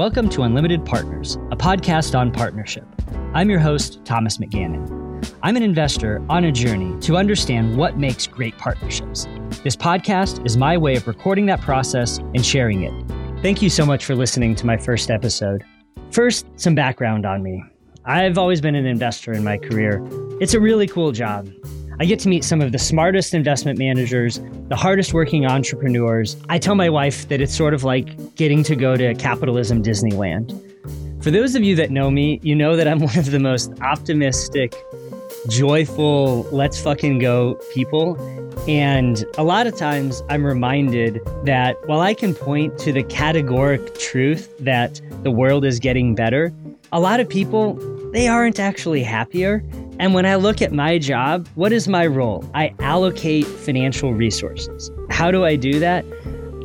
Welcome to Unlimited Partners, a podcast on partnership. I'm your host, Thomas McGannon. I'm an investor on a journey to understand what makes great partnerships. This podcast is my way of recording that process and sharing it. Thank you so much for listening to my first episode. First, some background on me. I've always been an investor in my career. It's a really cool job. I get to meet some of the smartest investment managers, the hardest working entrepreneurs. I tell my wife that it's sort of like getting to go to capitalism Disneyland. For those of you that know me, you know that I'm one of the most optimistic, joyful, let's fucking go people. And a lot of times I'm reminded that while I can point to the categoric truth that the world is getting better, a lot of people, they aren't actually happier. And when I look at my job, what is my role? I allocate financial resources. How do I do that?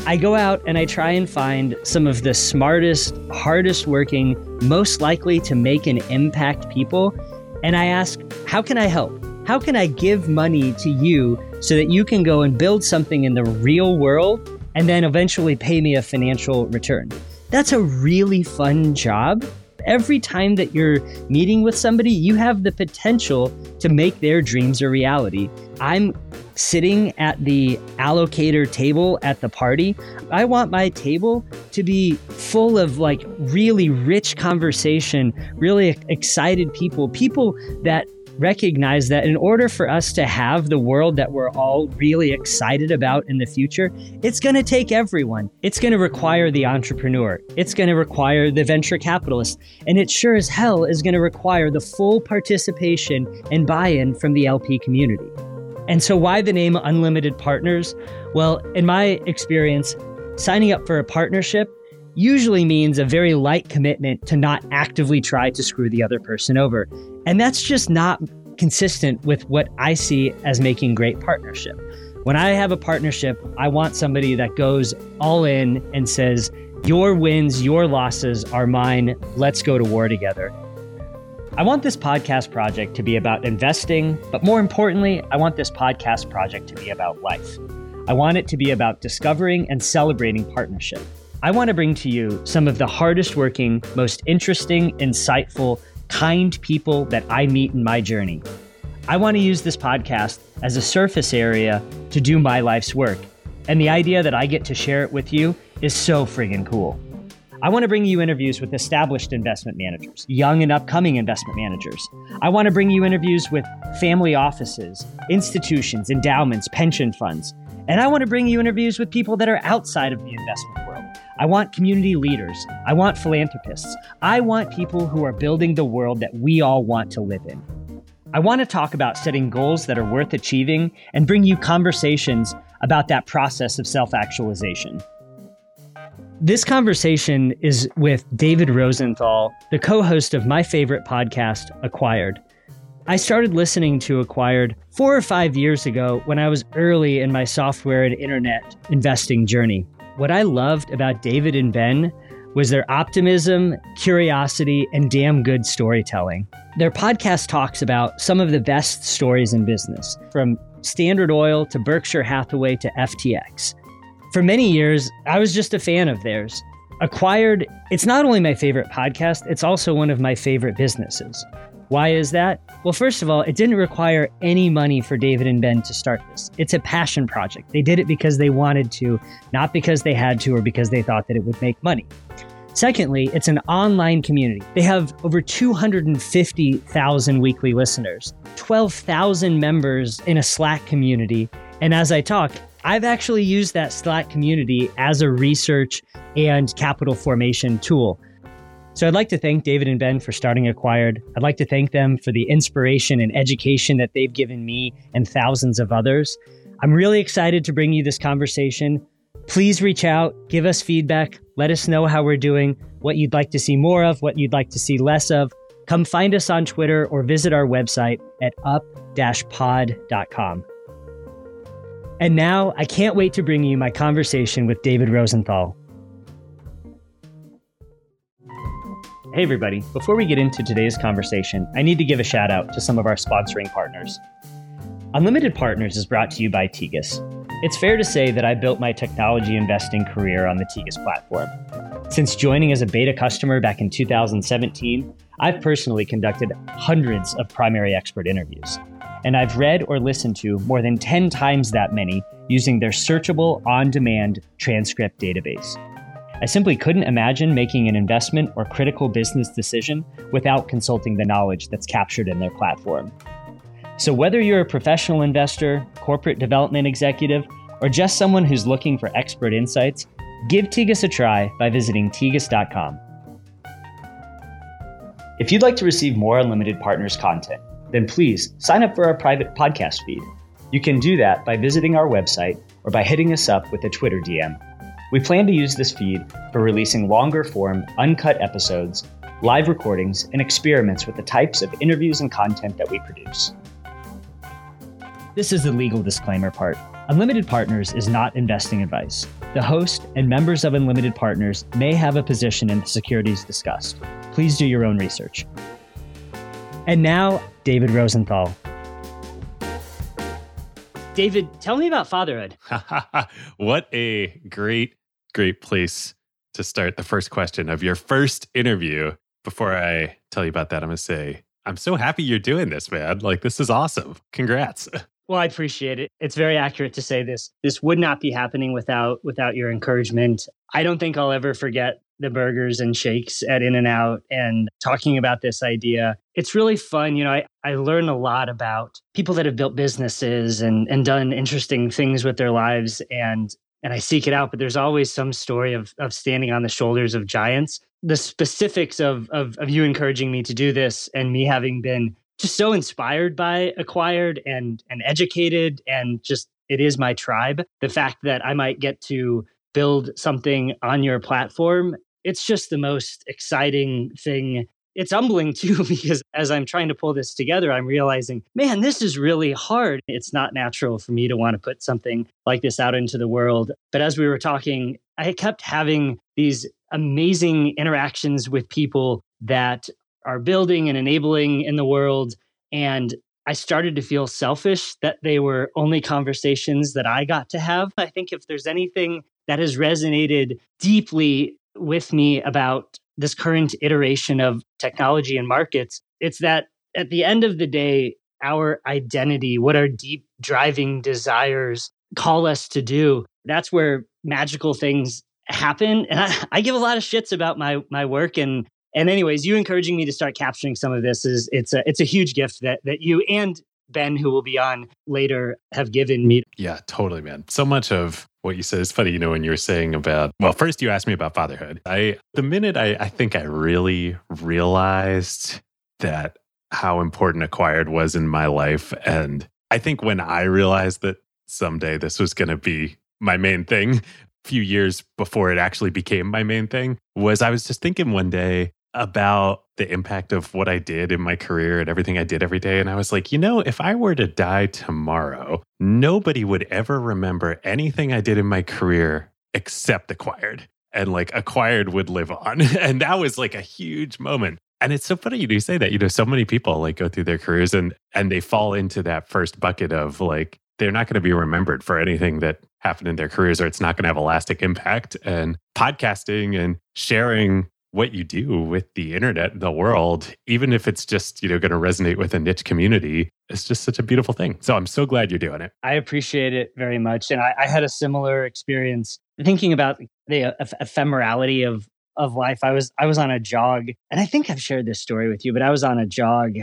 I go out and I try and find some of the smartest, hardest working, most likely to make an impact people. And I ask, how can I help? How can I give money to you so that you can go and build something in the real world and then eventually pay me a financial return? That's a really fun job every time that you're meeting with somebody, you have the potential to make their dreams a reality. I'm sitting at the allocator table at the party. I want my table to be full of like really rich conversation, really excited people, people that recognize that in order for us to have the world that we're all really excited about in the future, it's going to take everyone. It's going to require the entrepreneur, it's going to require the venture capitalist, and it sure as hell is going to require the full participation and buy in from the LP community. And so, why the name Unlimited Partners? Well, in my experience, signing up for a partnership usually means a very light commitment to not actively try to screw the other person over. And that's just not consistent with what I see as making great partnership. When I have a partnership, I want somebody that goes all in and says, Your wins, your losses are mine. Let's go to war together. I want this podcast project to be about investing, but more importantly, I want this podcast project to be about life. I want it to be about discovering and celebrating partnership. I want to bring to you some of the hardest working, most interesting, insightful, kind people that I meet in my journey. I want to use this podcast as a surface area to do my life's work. And the idea that I get to share it with you is so friggin' cool. I want to bring you interviews with established investment managers, young and upcoming investment managers. I want to bring you interviews with family offices, institutions, endowments, pension funds. And I want to bring you interviews with people that are outside of the investment I want community leaders. I want philanthropists. I want people who are building the world that we all want to live in. I want to talk about setting goals that are worth achieving and bring you conversations about that process of self actualization. This conversation is with David Rosenthal, the co host of my favorite podcast, Acquired. I started listening to Acquired four or five years ago when I was early in my software and internet investing journey. What I loved about David and Ben was their optimism, curiosity, and damn good storytelling. Their podcast talks about some of the best stories in business, from Standard Oil to Berkshire Hathaway to FTX. For many years, I was just a fan of theirs. Acquired, it's not only my favorite podcast, it's also one of my favorite businesses. Why is that? Well, first of all, it didn't require any money for David and Ben to start this. It's a passion project. They did it because they wanted to, not because they had to or because they thought that it would make money. Secondly, it's an online community. They have over 250,000 weekly listeners, 12,000 members in a Slack community. And as I talk, I've actually used that Slack community as a research and capital formation tool. So I'd like to thank David and Ben for starting Acquired. I'd like to thank them for the inspiration and education that they've given me and thousands of others. I'm really excited to bring you this conversation. Please reach out, give us feedback, let us know how we're doing, what you'd like to see more of, what you'd like to see less of. Come find us on Twitter or visit our website at up-pod.com. And now I can't wait to bring you my conversation with David Rosenthal. Hey, everybody. Before we get into today's conversation, I need to give a shout out to some of our sponsoring partners. Unlimited Partners is brought to you by Tegus. It's fair to say that I built my technology investing career on the Tegus platform. Since joining as a beta customer back in 2017, I've personally conducted hundreds of primary expert interviews, and I've read or listened to more than 10 times that many using their searchable on demand transcript database. I simply couldn't imagine making an investment or critical business decision without consulting the knowledge that's captured in their platform. So, whether you're a professional investor, corporate development executive, or just someone who's looking for expert insights, give Tegus a try by visiting tegus.com. If you'd like to receive more Unlimited Partners content, then please sign up for our private podcast feed. You can do that by visiting our website or by hitting us up with a Twitter DM. We plan to use this feed for releasing longer form, uncut episodes, live recordings, and experiments with the types of interviews and content that we produce. This is the legal disclaimer part. Unlimited Partners is not investing advice. The host and members of Unlimited Partners may have a position in the securities discussed. Please do your own research. And now, David Rosenthal. David, tell me about fatherhood. what a great, great place to start the first question of your first interview. Before I tell you about that, I'm going to say, I'm so happy you're doing this, man. Like, this is awesome. Congrats. Well, I appreciate it. It's very accurate to say this. This would not be happening without without your encouragement. I don't think I'll ever forget the burgers and shakes at In and Out and talking about this idea. It's really fun. You know, I, I learn a lot about people that have built businesses and, and done interesting things with their lives and and I seek it out, but there's always some story of of standing on the shoulders of giants. The specifics of of, of you encouraging me to do this and me having been just so inspired by acquired and and educated and just it is my tribe the fact that i might get to build something on your platform it's just the most exciting thing it's humbling too because as i'm trying to pull this together i'm realizing man this is really hard it's not natural for me to want to put something like this out into the world but as we were talking i kept having these amazing interactions with people that are building and enabling in the world. And I started to feel selfish that they were only conversations that I got to have. I think if there's anything that has resonated deeply with me about this current iteration of technology and markets, it's that at the end of the day, our identity, what our deep driving desires call us to do, that's where magical things happen. And I, I give a lot of shits about my my work and and anyways, you encouraging me to start capturing some of this is it's a it's a huge gift that that you and Ben, who will be on later, have given me. Yeah, totally, man. So much of what you said is funny. You know, when you were saying about, well, first you asked me about fatherhood. I, the minute I, I think I really realized that how important acquired was in my life. And I think when I realized that someday this was going to be my main thing, a few years before it actually became my main thing, was I was just thinking one day, about the impact of what I did in my career and everything I did every day. And I was like, you know, if I were to die tomorrow, nobody would ever remember anything I did in my career except acquired. And like acquired would live on. And that was like a huge moment. And it's so funny you do say that. You know, so many people like go through their careers and and they fall into that first bucket of like they're not going to be remembered for anything that happened in their careers or it's not going to have a lasting impact. And podcasting and sharing what you do with the internet, the world, even if it's just, you know, going to resonate with a niche community, it's just such a beautiful thing. So I'm so glad you're doing it. I appreciate it very much. And I, I had a similar experience thinking about the ephemerality of of life. I was I was on a jog, and I think I've shared this story with you, but I was on a jog.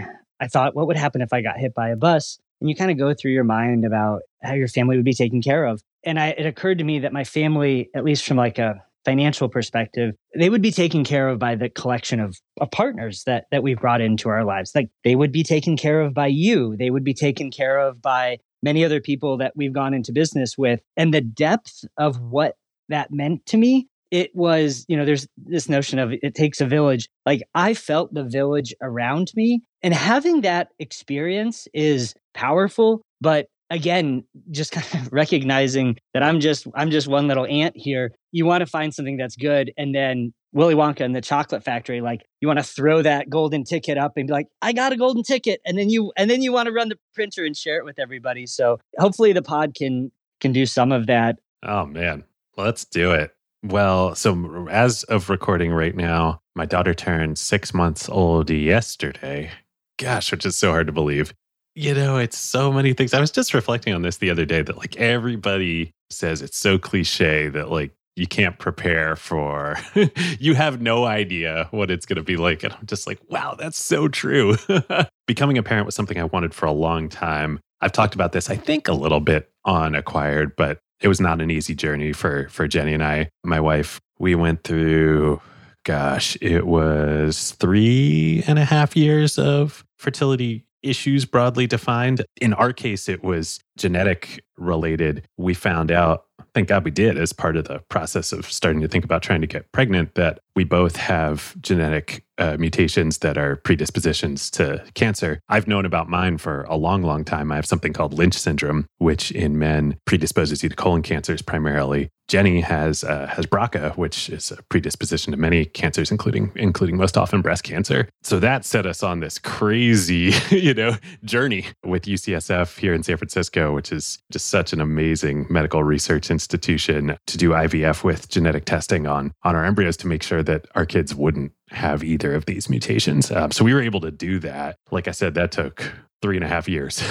I thought, what would happen if I got hit by a bus? And you kind of go through your mind about how your family would be taken care of. And I, it occurred to me that my family, at least from like a financial perspective, they would be taken care of by the collection of, of partners that that we've brought into our lives. Like they would be taken care of by you. They would be taken care of by many other people that we've gone into business with. And the depth of what that meant to me, it was, you know, there's this notion of it takes a village. Like I felt the village around me. And having that experience is powerful, but again just kind of recognizing that i'm just i'm just one little ant here you want to find something that's good and then willy wonka and the chocolate factory like you want to throw that golden ticket up and be like i got a golden ticket and then you and then you want to run the printer and share it with everybody so hopefully the pod can can do some of that. Oh, man. Let's do it. Well, so as of recording right now, my daughter turned six months old yesterday. Gosh, which is so hard to believe. You know, it's so many things. I was just reflecting on this the other day that like everybody says it's so cliche that like you can't prepare for you have no idea what it's going to be like and i'm just like wow that's so true. Becoming a parent was something i wanted for a long time. I've talked about this i think a little bit on acquired but it was not an easy journey for for jenny and i. My wife we went through gosh it was three and a half years of fertility issues broadly defined. In our case, it was genetic related. We found out, thank God we did, as part of the process of starting to think about trying to get pregnant, that we both have genetic uh, mutations that are predispositions to cancer. I've known about mine for a long, long time. I have something called Lynch syndrome, which in men predisposes you to colon cancers primarily. Jenny has uh, has BRCA, which is a predisposition to many cancers, including including most often breast cancer. So that set us on this crazy, you know, journey with UCSF here in San Francisco, which is just such an amazing medical research institution to do IVF with genetic testing on on our embryos to make sure that our kids wouldn't have either of these mutations. Um, so we were able to do that. Like I said, that took three and a half years.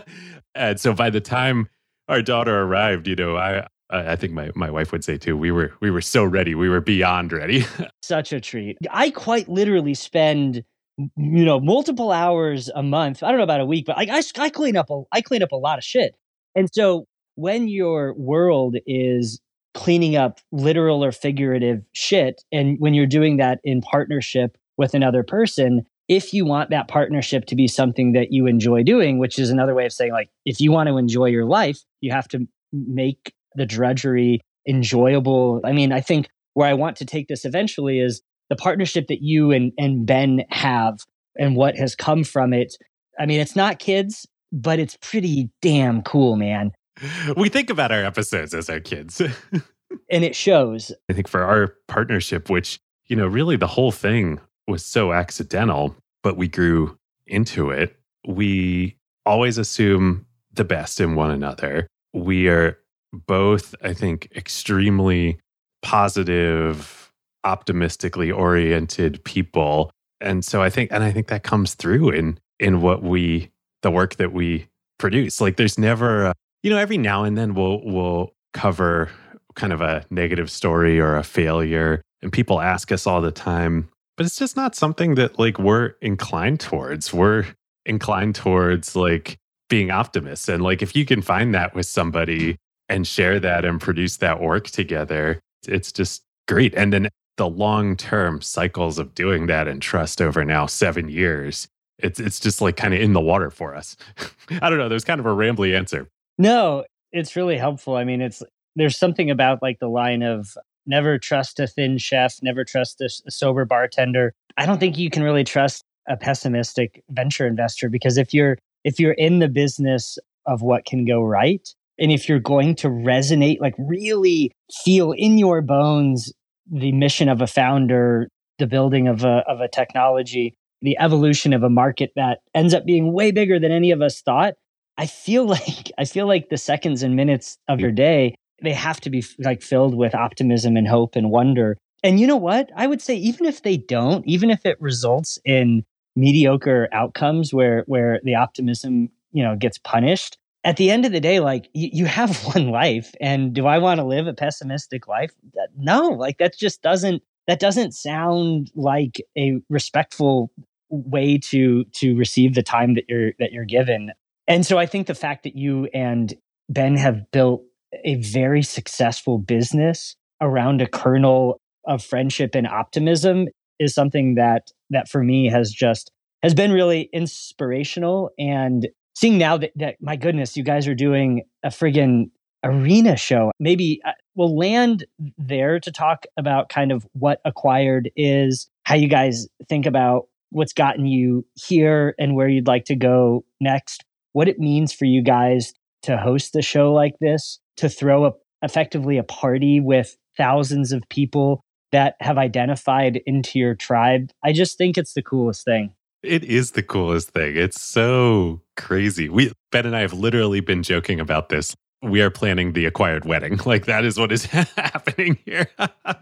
and so by the time our daughter arrived, you know, I I think my, my wife would say too, we were we were so ready. We were beyond ready. Such a treat. I quite literally spend you know multiple hours a month. I don't know about a week, but I, I, I clean up a I clean up a lot of shit. And so when your world is cleaning up literal or figurative shit. And when you're doing that in partnership with another person, if you want that partnership to be something that you enjoy doing, which is another way of saying, like, if you want to enjoy your life, you have to make the drudgery enjoyable. I mean, I think where I want to take this eventually is the partnership that you and, and Ben have and what has come from it. I mean, it's not kids, but it's pretty damn cool, man we think about our episodes as our kids. and it shows. I think for our partnership, which, you know, really the whole thing was so accidental, but we grew into it. We always assume the best in one another. We are both, I think, extremely positive, optimistically oriented people. And so I think, and I think that comes through in in what we, the work that we produce. Like there's never a, you know, every now and then we'll we'll cover kind of a negative story or a failure, and people ask us all the time, but it's just not something that like we're inclined towards. We're inclined towards like being optimists, and like if you can find that with somebody and share that and produce that work together, it's just great. And then the long term cycles of doing that and trust over now seven years it's it's just like kind of in the water for us. I don't know. There's kind of a rambly answer, no, it's really helpful. I mean, it's there's something about like the line of never trust a thin chef, never trust a, a sober bartender. I don't think you can really trust a pessimistic venture investor because if you're if you're in the business of what can go right and if you're going to resonate like really feel in your bones the mission of a founder the building of a of a technology the evolution of a market that ends up being way bigger than any of us thought I feel like I feel like the seconds and minutes of your day they have to be like filled with optimism and hope and wonder. And you know what? I would say even if they don't, even if it results in mediocre outcomes where where the optimism, you know, gets punished, at the end of the day like you, you have one life and do I want to live a pessimistic life? No, like that just doesn't that doesn't sound like a respectful way to to receive the time that you're that you're given and so I think the fact that you and Ben have built a very successful business around a kernel of friendship and optimism is something that that for me has just has been really inspirational. And seeing now that, that my goodness you guys are doing a friggin arena show. Maybe uh, we'll land there to talk about kind of what acquired is how you guys think about what's gotten you here and where you'd like to go next what it means for you guys to host a show like this, to throw a, effectively a party with thousands of people that have identified into your tribe. I just think it's the coolest thing. It is the coolest thing. It's so crazy. We Ben and I have literally been joking about this we are planning the acquired wedding. Like that is what is happening here.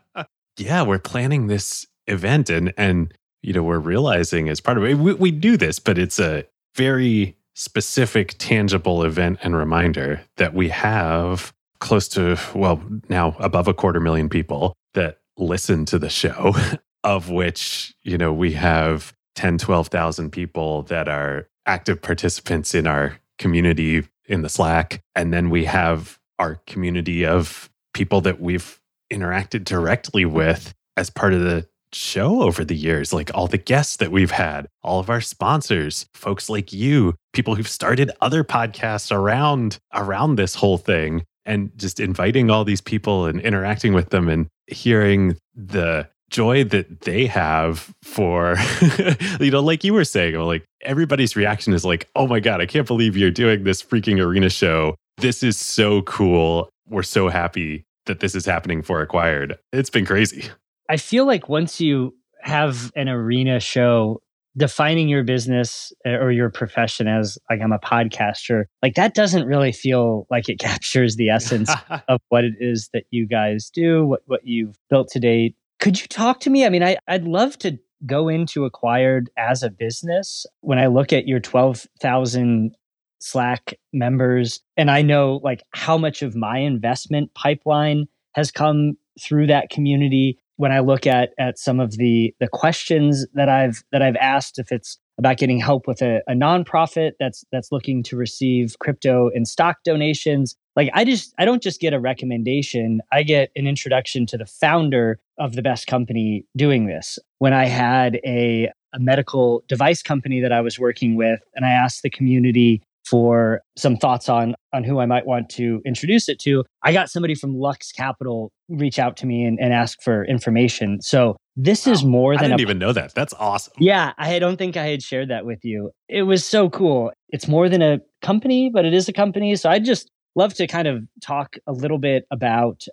yeah, we're planning this event and and you know, we're realizing as part of it we, we do this, but it's a very specific tangible event and reminder that we have close to well, now above a quarter million people that listen to the show of which, you know, we have 10, 12,000 people that are active participants in our community in the Slack. And then we have our community of people that we've interacted directly with as part of the show over the years, like all the guests that we've had, all of our sponsors, folks like you, people who've started other podcasts around around this whole thing and just inviting all these people and interacting with them and hearing the joy that they have for you know like you were saying like everybody's reaction is like oh my god i can't believe you're doing this freaking arena show. This is so cool. We're so happy that this is happening for acquired. It's been crazy i feel like once you have an arena show defining your business eh, or your profession as like I'm a podcaster, like that doesn't really feel like it captures the essence of what it is that you guys do, what what you've built to date. Could you talk to me? I mean, I, I'd love to go into acquired as a business. When I look at your 12,000 Slack members, and I know like how much of my investment pipeline has come through that community. When I look at at some of the the questions that I've that I've asked, if it's about getting help with a, a nonprofit that's that's looking to receive crypto and stock donations, like i just i don't just get a recommendation. I get an introduction to the founder of the best company doing this. When i had a, a medical device company that i was working with and i asked the community for some thoughts on on who I might want to introduce it to. I got somebody from Lux Capital reach out to me and, and ask for information. So this wow. is more than I didn't a, even know that. That's awesome. Yeah, I don't think I had shared that with you. It was so cool. It's more than a company, but it is a company. So I'd just love to kind of talk a little bit about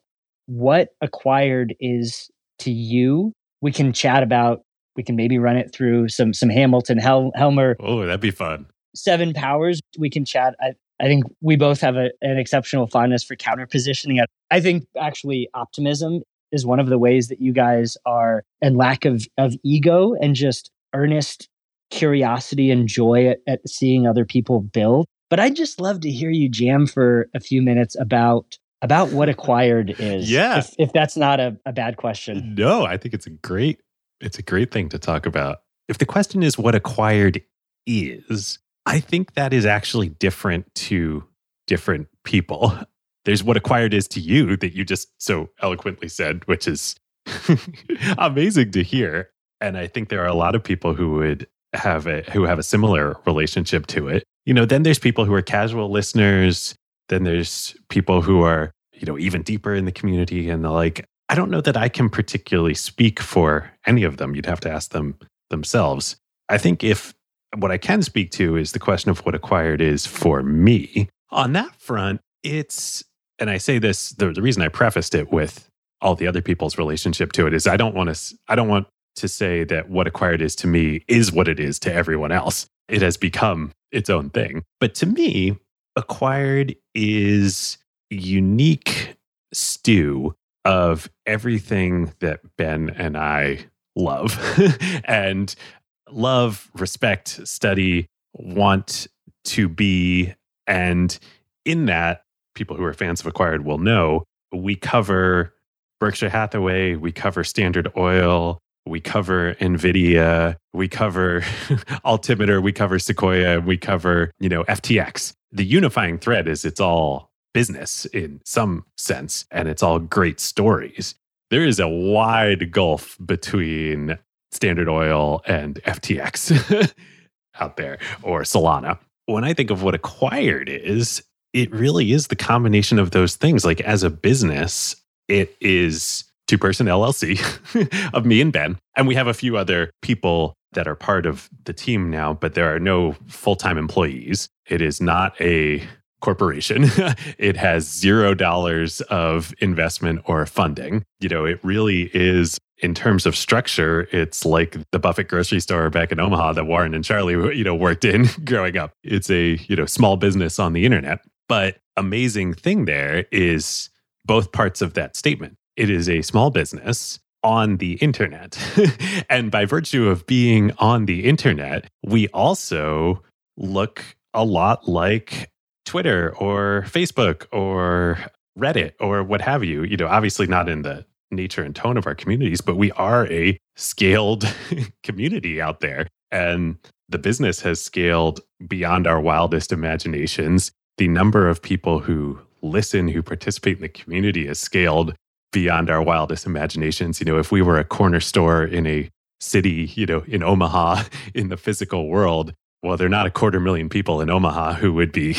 what acquired is to you. We can chat about, we can maybe run it through some some Hamilton Hel- Helmer. Oh, that'd be fun. Seven powers. We can chat. I, I think we both have a, an exceptional fondness for counter positioning. I think actually optimism is one of the ways that you guys are, and lack of, of ego and just earnest curiosity and joy at, at seeing other people build but I'd just love to hear you jam for a few minutes about about what acquired is. Yeah. If, if that's not a, a bad question. No, I think it's a great it's a great thing to talk about. If the question is what acquired is, I think that is actually different to different people. There's what acquired is to you that you just so eloquently said, which is amazing to hear. And I think there are a lot of people who would have a who have a similar relationship to it you know, then there's people who are casual listeners. Then there's people who are, you know, even deeper in the community and the like. I don't know that I can particularly speak for any of them. You'd have to ask them themselves. I think if what I can speak to is the question of what acquired is for me. On that front, it's, and I say this, the, the reason I prefaced it with all the other people's relationship to it is I don't want to, I don't want to say that what acquired is to me is what it is to everyone else. It has become its own thing. But to me, acquired is unique stew of everything that Ben and I love and love, respect, study, want to be. And in that, people who are fans of Acquired will know we cover Berkshire Hathaway, we cover Standard Oil, we cover nvidia we cover altimeter we cover sequoia we cover you know ftx the unifying thread is it's all business in some sense and it's all great stories there is a wide gulf between standard oil and ftx out there or solana when i think of what acquired is it really is the combination of those things like as a business it is two person LLC of me and Ben. And we have a few other people that are part of the team now, but there are no full time employees. It is not a corporation. it has zero dollars of investment or funding. You know, it really is in terms of structure, it's like the Buffett grocery store back in Omaha that Warren and Charlie, you know, worked in growing up. It's a, you know, small business on the internet. But amazing thing there is both parts of that statement. It is a small business on the internet. and by virtue of being on the internet, we also look a lot like Twitter or Facebook or Reddit or what have you. You know, obviously not in the nature and tone of our communities, but we are a scaled community out there. And the business has scaled beyond our wildest imaginations. The number of people who listen, who participate in the community has scaled beyond our wildest imaginations. You know, if we were a corner store in a city, you know, in Omaha, in the physical world, well, there are not a quarter million people in Omaha who would be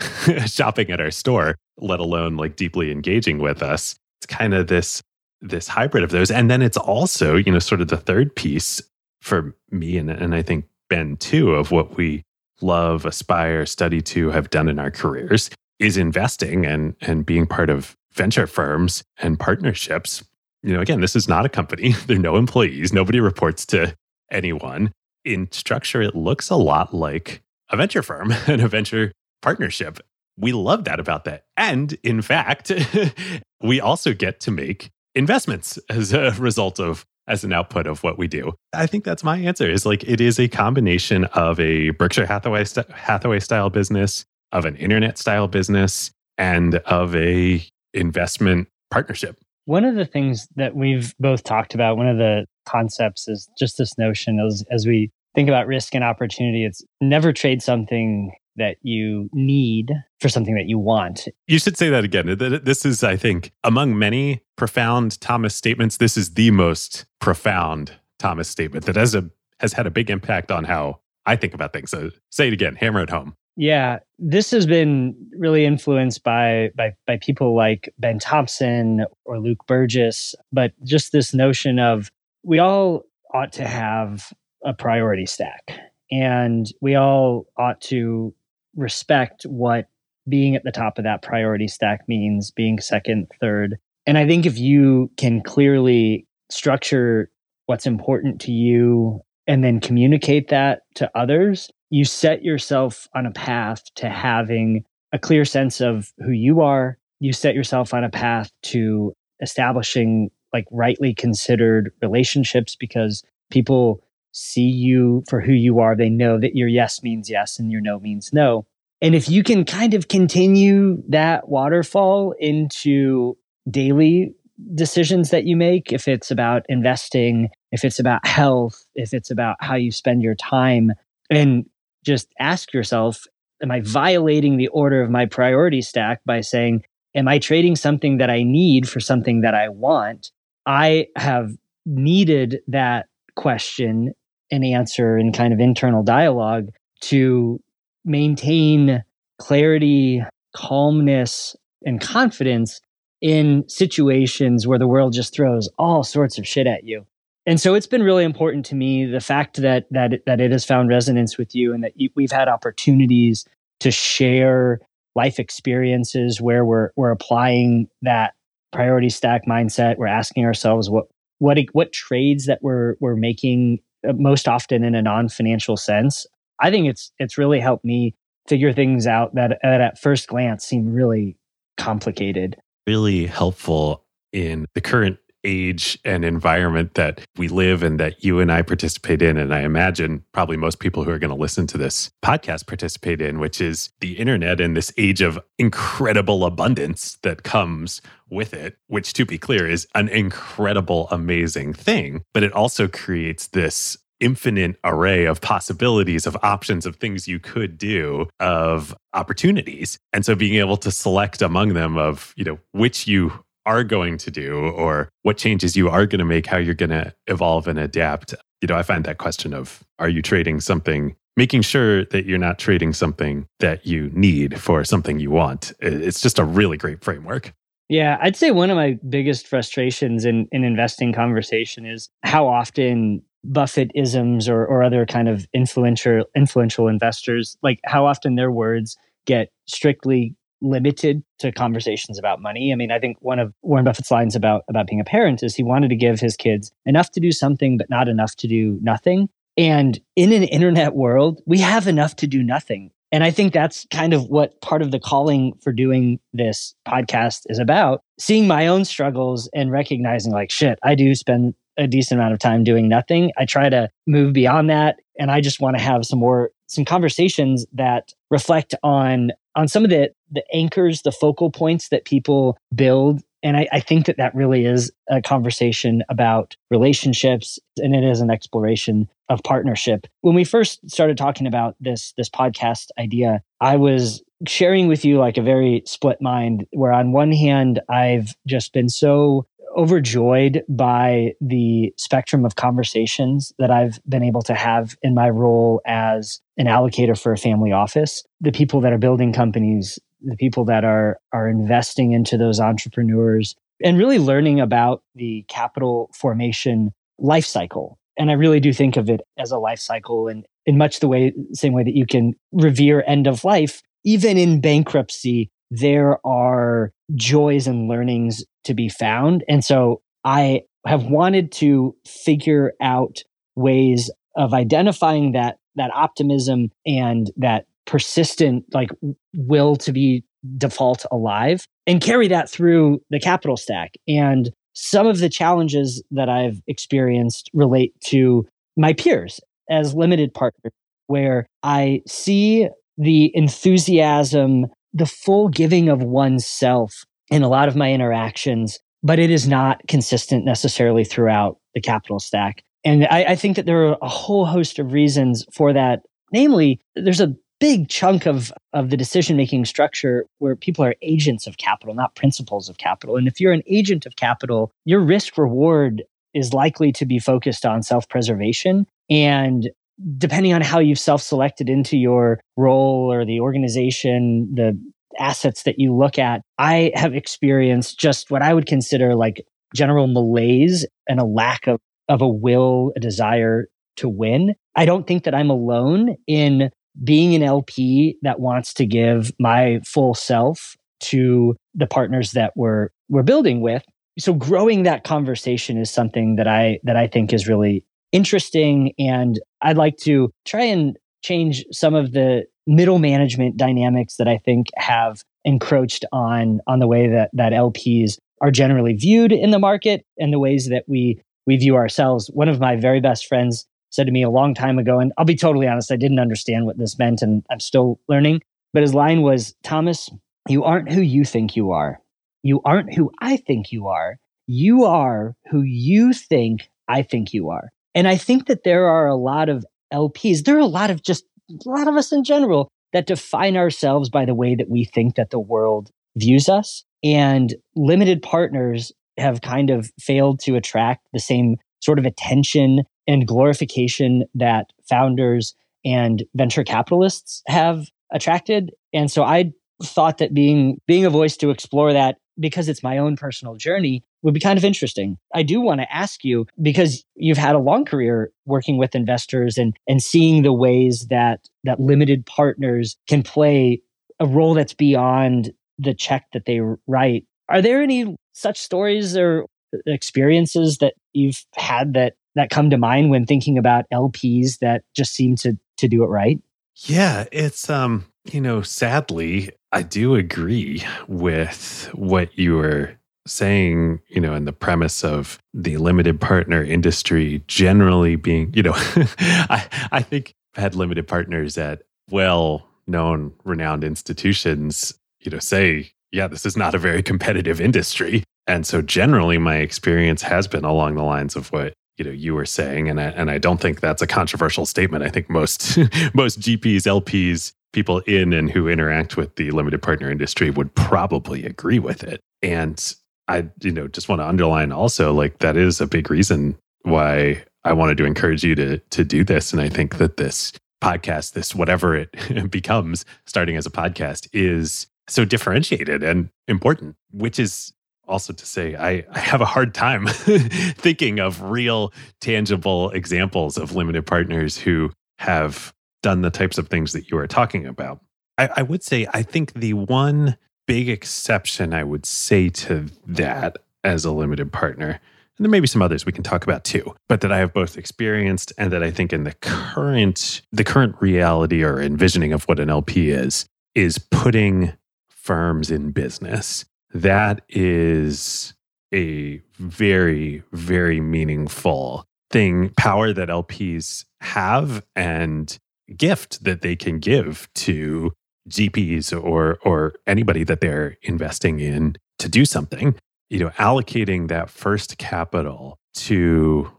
shopping at our store, let alone like deeply engaging with us. It's kind of this this hybrid of those. And then it's also, you know, sort of the third piece for me and, and I think Ben too of what we love, aspire, study to, have done in our careers is investing and and being part of venture firms and partnerships. You know, again, this is not a company. There are no employees. Nobody reports to anyone. In structure, it looks a lot like a venture firm and a venture partnership. We love that about that. And in fact, we also get to make investments as a result of as an output of what we do. I think that's my answer is like it is a combination of a Berkshire Hathaway st- Hathaway style business, of an internet style business and of a investment partnership. One of the things that we've both talked about, one of the concepts is just this notion as as we think about risk and opportunity, it's never trade something that you need for something that you want. You should say that again. This is, I think, among many profound Thomas statements, this is the most profound Thomas statement that has a has had a big impact on how I think about things. So say it again, hammer it home. Yeah, this has been really influenced by by by people like Ben Thompson or Luke Burgis, but just this notion of we all ought to have a priority stack and we all ought to respect what being at the top of that priority stack means, being second, third. And I think if you can clearly structure what's important to you and then communicate that to others, you set yourself on a path to having a clear sense of who you are. You set yourself on a path to establishing like rightly considered relationships because people see you for who you are. They know that your yes means yes and your no means no. And if you can kind of continue that waterfall into daily decisions that you make, if it's about investing, if it's about health, if it's about how you spend your time, and just ask yourself, am I violating the order of my priority stack by saying, am I trading something that I need for something that I want? I have needed that question and answer and kind of internal dialogue to maintain clarity, calmness, and confidence in situations where the world just throws all sorts of shit at you. And so it's been really important to me the fact that that that it has found resonance with you and that we've had opportunities to share life experiences where we're we're applying that priority stack mindset. We're asking ourselves what what what trades that we're we're making Uh, most often in a non-financial sense. I think it's it's really helped me figure things out that, that at first glance seem really complicated. Really helpful in the current age and environment that we live and that you and I participate in. And I imagine probably most people who are going to listen to this podcast participate in, which is the internet and this age of incredible abundance that comes with it, which to be clear is an incredible, amazing thing. But it also creates this infinite array of possibilities, of options, of things you could do, of opportunities. And so being able to select among them of, you know, which you are going to do or what changes you are going to make, how you're going to evolve and adapt. You know, I find that question of are you trading something, making sure that you're not trading something that you need for something you want. It's just a really great framework. Yeah, I'd say one of my biggest frustrations in, in investing conversation is how often Buffett isms or, or other kind of influential influential investors, like how often their words get strictly limited to conversations about money. I mean, I think one of Warren Buffett's lines about about being a parent is he wanted to give his kids enough to do something but not enough to do nothing. And in an internet world, we have enough to do nothing. And I think that's kind of what part of the calling for doing this podcast is about seeing my own struggles and recognizing, like, shit, I do spend a decent amount of time doing nothing. I try to move beyond that. And I just want to have some more, some conversations that reflect on on some of the the anchors the focal points that people build. And I, I, think that that really is a conversation about relationships and it is an exploration of partnership. When we first started talking about this this podcast idea i was sharing with you like a very split mind where on one hand i've just been so overjoyed by the spectrum of conversations that I've been able to have in my role as an allocator for a family office. The people that are building companies, the people that are are investing into those entrepreneurs and really learning about the capital formation life cycle. And I really do think of it as a life cycle and in much the way same way that you can revere end of life, even in bankruptcy, there are joys and learnings to be found. And so I have wanted to figure out ways of identifying that that optimism and that persistent like will to be default alive and carry that through the capital stack and some of the challenges that i've experienced relate to my peers as limited partners where i see the enthusiasm the full giving of oneself in a lot of my interactions, but it is not consistent necessarily throughout the capital stack. And I, I think that there are a whole host of reasons for that. Namely, there's a big chunk of, of the decision making structure where people are agents of capital, not principals of capital. And if you're an agent of capital, your risk reward is likely to be focused on self preservation. And depending on how you've self selected into your role or the organization, the assets that you look at, I have experienced just what I would consider like general malaise and a lack of, of a will, a desire to win. I don't think that I'm alone in being an LP that wants to give my full self to the partners that we're we're building with. So growing that conversation is something that I that I think is really interesting and I'd like to try and change some of the middle management dynamics that I think have encroached on on the way that that LPs are generally viewed in the market and the ways that we we view ourselves. One of my very best friends said to me a long time ago, and I'll be totally honest, I didn't understand what this meant, and I'm still learning. But his line was, Thomas, you aren't who you think you are. You aren't who I think you are. You are who you think I think you are. And I think that there are a lot of LPs, there are a lot of just a lot of us in general that define ourselves by the way that we think that the world views us. And limited partners have kind of failed to attract the same sort of attention and glorification that founders and venture capitalists have attracted. And so I thought that being being a voice to explore that because it's my own personal journey would be kind of interesting. I do want to ask you because you've had a long career working with investors and and seeing the ways that that limited partners can play a role that's beyond the check that they write. Are there any such stories or experiences that you've had that that come to mind when thinking about LPs that just seem to to do it right? Yeah, it's um, you know, sadly, I do agree with what you were saying, you know, in the premise of the limited partner industry generally being, you know, I, I think I've had limited partners at well known, renowned institutions, you know, say, yeah, this is not a very competitive industry. And so generally my experience has been along the lines of what you know you were saying and I, and I don't think that's a controversial statement. I think most most GPs, LPs, people in and who interact with the limited partner industry would probably agree with it. And I, you know, just want to underline also, like that is a big reason why I wanted to encourage you to to do this. And I think that this podcast, this whatever it becomes, starting as a podcast, is so differentiated and important, which is also to say I, I have a hard time thinking of real tangible examples of limited partners who have done the types of things that you are talking about. I, I would say I think the one big exception I would say to that as a limited partner and there may be some others we can talk about too, but that I have both experienced and that I think in the current the current reality or envisioning of what an LP is is putting firms in business. That is a very very meaningful thing power that LPs have and gift that they can give to GPs or or anybody that they're investing in to do something you know, allocating that first capital to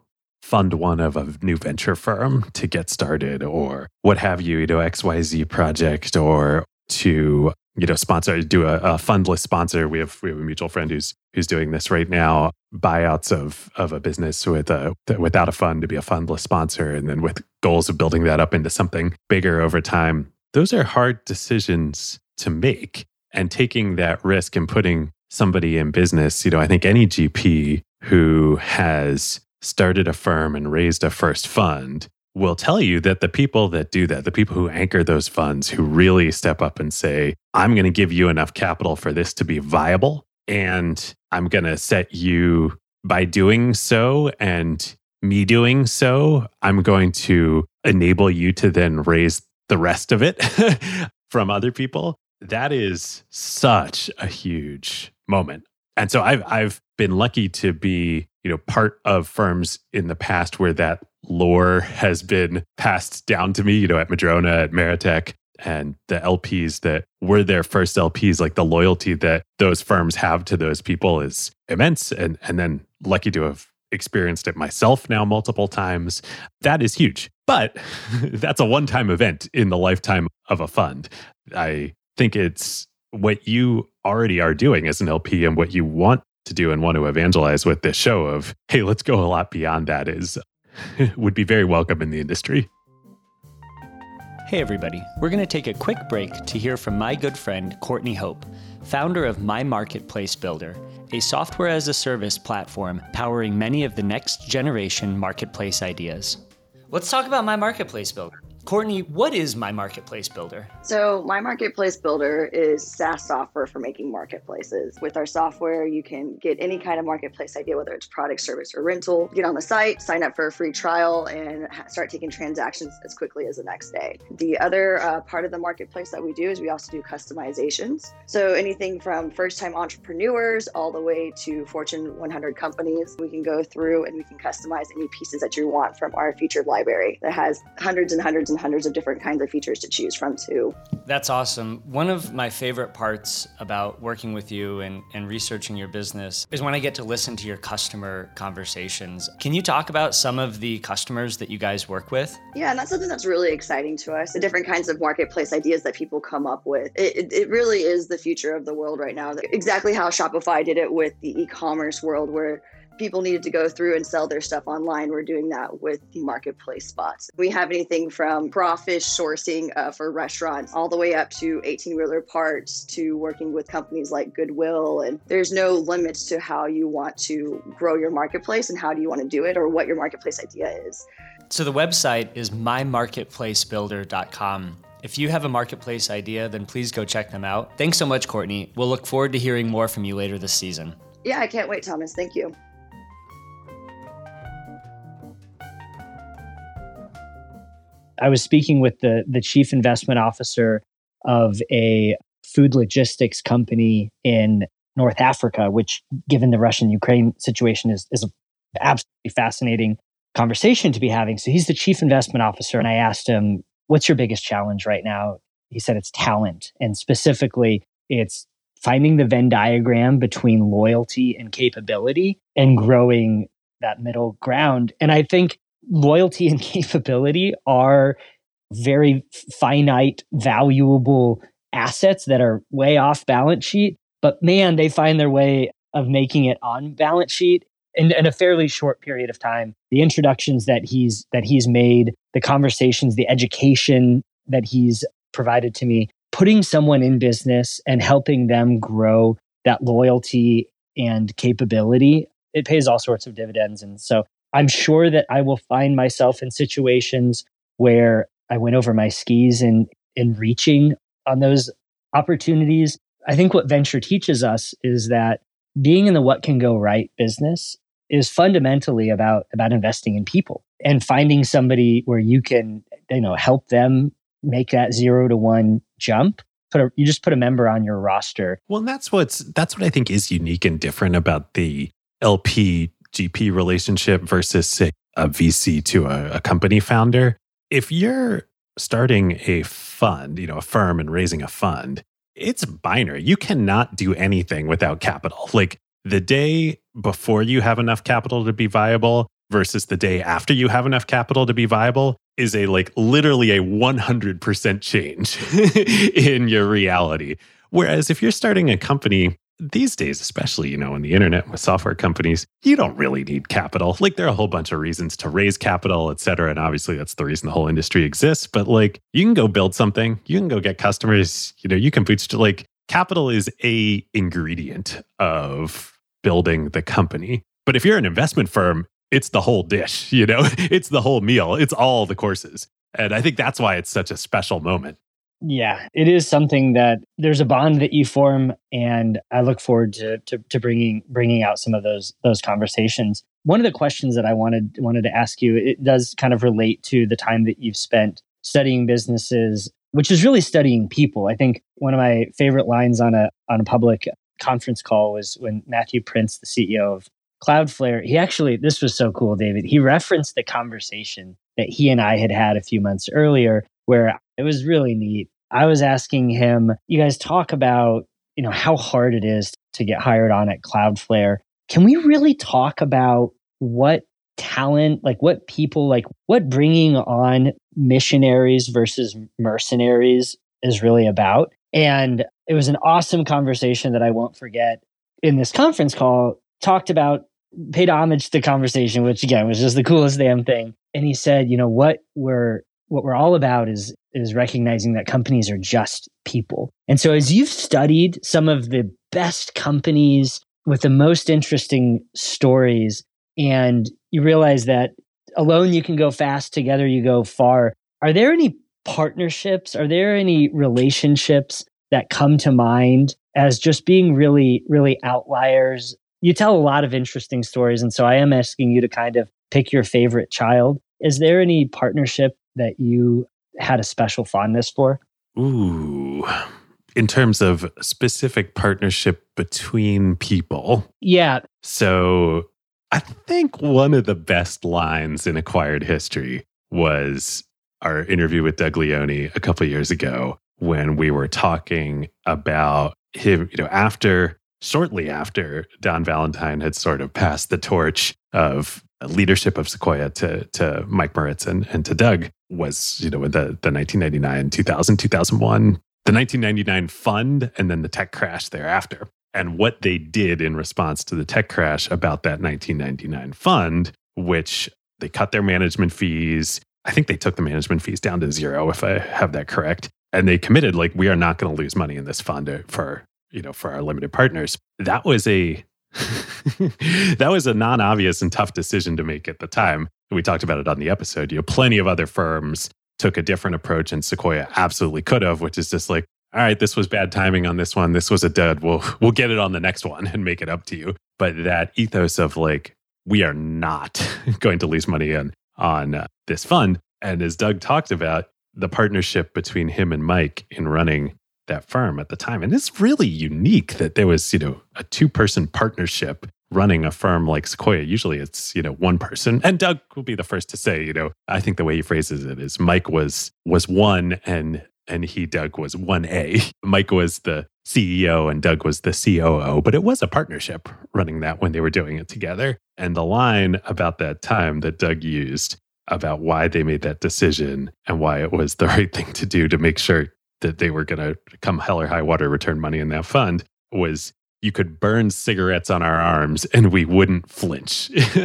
fund one of a new venture firm to get started or what have you, you know, XYZ project or to, you know, sponsor, do a, a fundless sponsor. We have, we have a mutual friend who's, who's doing this right now, buyouts of, of a business with a, without a fund to be a fundless sponsor. And then with goals of building that up into something bigger over time. Those are hard decisions to make and taking that risk and putting somebody in business, you know, I think any GP who has started a firm and raised a first fund will tell you that the people that do that, the people who anchor those funds, who really step up and say, I'm going to give you enough capital for this to be viable. And I'm going to set you by doing so and me doing so, I'm going to enable you to then raise the rest of it from other people. That is such a huge moment. And so I've I've been lucky to be, you know, part of firms in the past where that lore has been passed down to me, you know, at Madrona, at Meritech, and the LPs that were their first LPs, like the loyalty that those firms have to those people is immense. And and then lucky to have experienced it myself now multiple times. That is huge. But that's a one-time event in the lifetime of a fund. I think it's what you already are doing as an LP and what you want to do and want to evangelize with this show of, hey, let's go a lot beyond that is would be very welcome in the industry. Hey, everybody. We're going to take a quick break to hear from my good friend, Courtney Hope, founder of My Marketplace Builder, a software as a service platform powering many of the next generation marketplace ideas. Let's talk about My Marketplace Builder. Courtney, what is My Marketplace Builder? So, My Marketplace Builder is SaaS software for making marketplaces. With our software, you can get any kind of marketplace idea, whether it's product, service, or rental. Get on the site, sign up for a free trial, and start taking transactions as quickly as the next day. The other uh, part of the marketplace that we do is we also do customizations. So, anything from first time entrepreneurs all the way to Fortune 100 companies, we can go through and we can customize any pieces that you want from our featured library that has hundreds and hundreds and hundreds of different kinds of features to choose from too. That's awesome. One of my favorite parts about working with you and, and researching your business is when I get to listen to your customer conversations. Can you talk about some of the customers that you guys work with? Yeah, and that's something that's really exciting to us. The different kinds of marketplace ideas that people come up with. It, it, it really is the future of the world right now. Exactly how Shopify did it with the e commerce world, where people needed to go through and sell their stuff online, we're doing that with the marketplace spots. We have anything from crawfish sourcing uh, for restaurants all the way up to 18 wheeler parts to working with companies like Goodwill. And there's no limits to how you want to grow your marketplace and how do you want to do it or what your marketplace idea is. So the website is mymarketplacebuilder.com. If you have a marketplace idea, then please go check them out. Thanks so much, Courtney. We'll look forward to hearing more from you later this season. Yeah, I can't wait, Thomas. Thank you. I was speaking with the the chief investment officer of a food logistics company in North Africa, which, given the Russian Ukraine situation, is is an absolutely fascinating conversation to be having. So he's the chief investment officer, and I asked him, "What's your biggest challenge right now?" He said it's talent, and specifically, it's finding the Venn diagram between loyalty and capability and growing that middle ground. And I think loyalty and capability are very finite, valuable assets that are way off balance sheet. But man, they find their way of making it on balance sheet in, in a fairly short period of time. The introductions that he's that he's made, the conversations, the education that he's provided to me, putting someone in business and helping them grow that loyalty and capability, it pays all sorts of dividends. And so I'm sure that I will find myself in situations where I went over my skis in in reaching on those opportunities. I think what venture teaches us is that being in the what can go right business is fundamentally about about investing in people and finding somebody where you can you know help them make that zero to one jump put a, you just put a member on your roster well that's what's that's what i think is unique and different about the lp gp relationship versus say a vc to a, a company founder. If you're starting a fund you know a firm and raising a fund it's binary. You cannot do anything without capital. Like the day before you have enough capital to be viable versus the day after you have enough capital to be viable is a like literally a 100% change in your reality. Whereas if you're starting a company these days, especially, you know, in the internet with software companies, you don't really need capital. Like there are a whole bunch of reasons to raise capital, et cetera. And obviously that's the reason the whole industry exists. But like you can go build something, you can go get customers, you know, you can bootstrap like capital is a ingredient of building the company. But if you're an investment firm, it's the whole dish, you know, it's the whole meal, it's all the courses. And I think that's why it's such a special moment. Yeah, it is something that there's a bond that you form, and I look forward to, to, to bringing bringing out some of those those conversations. One of the questions that I wanted wanted to ask you, it does kind of relate to the time that you've spent studying businesses, which is really studying people. I think one of my favorite lines on a on a public conference call was when Matthew Prince, the CEO of Cloudflare, he actually, this was so cool, David. He referenced the conversation that he and I had had a few months earlier where it was really neat. I was asking him, you guys talk about, you know, how hard it is to get hired on at Cloudflare. Can we really talk about what talent, like what people, like what bringing on missionaries versus mercenaries is really about? And it was an awesome conversation that I won't forget. In this conference call, talked about paid homage to the conversation, which again was just the coolest damn thing. And he said, you know, what we're what we're all about is is recognizing that companies are just people. And so as you've studied some of the best companies with the most interesting stories and you realize that alone you can go fast, together you go far. Are there any partnerships? Are there any relationships that come to mind as just being really, really outliers. You tell a lot of interesting stories. And so I am asking you to kind of pick your favorite child. Is there any partnership that you had a special fondness for? Ooh. In terms of specific partnership between people. Yeah. So I think one of the best lines in acquired history was our interview with Doug Leone a couple years ago, when we were talking about him, you know, after shortly after Don Valentine had sort of passed the torch of leadership of Sequoia to to Mike Moritz and, and to Doug was, you know, the the 1999, 2000, 2001, the 1999 fund and then the tech crash thereafter. And what they did in response to the tech crash about that 1999 fund, which they cut their management fees. I think they took the management fees down to zero, if I have that correct and they committed like we are not going to lose money in this fund uh, for you know for our limited partners that was a that was a non-obvious and tough decision to make at the time we talked about it on the episode you know plenty of other firms took a different approach and sequoia absolutely could have which is just like all right this was bad timing on this one. This was a dud. We'll we'll get it on the next one and make it up to you. But that ethos of like we are not going to lose money on on uh, this fund. And as doug talked about the partnership between him and Mike in running that firm at the time. And it's really unique that there was, you know, a two person partnership running a firm like Sequoia. Usually it's, you know, one person. And Doug will be the first to say, you know, I think the way he phrases it is Mike was was one and and he Doug was 1A. Mike was the CEO and Doug was the COO, but it was a partnership running that when they were doing it together. And the line about that time that Doug used about why they made that decision and why it was the right thing to do to make sure that they were going to come hell or high water return money in that fund was you could burn cigarettes on our arms and we wouldn't flinch.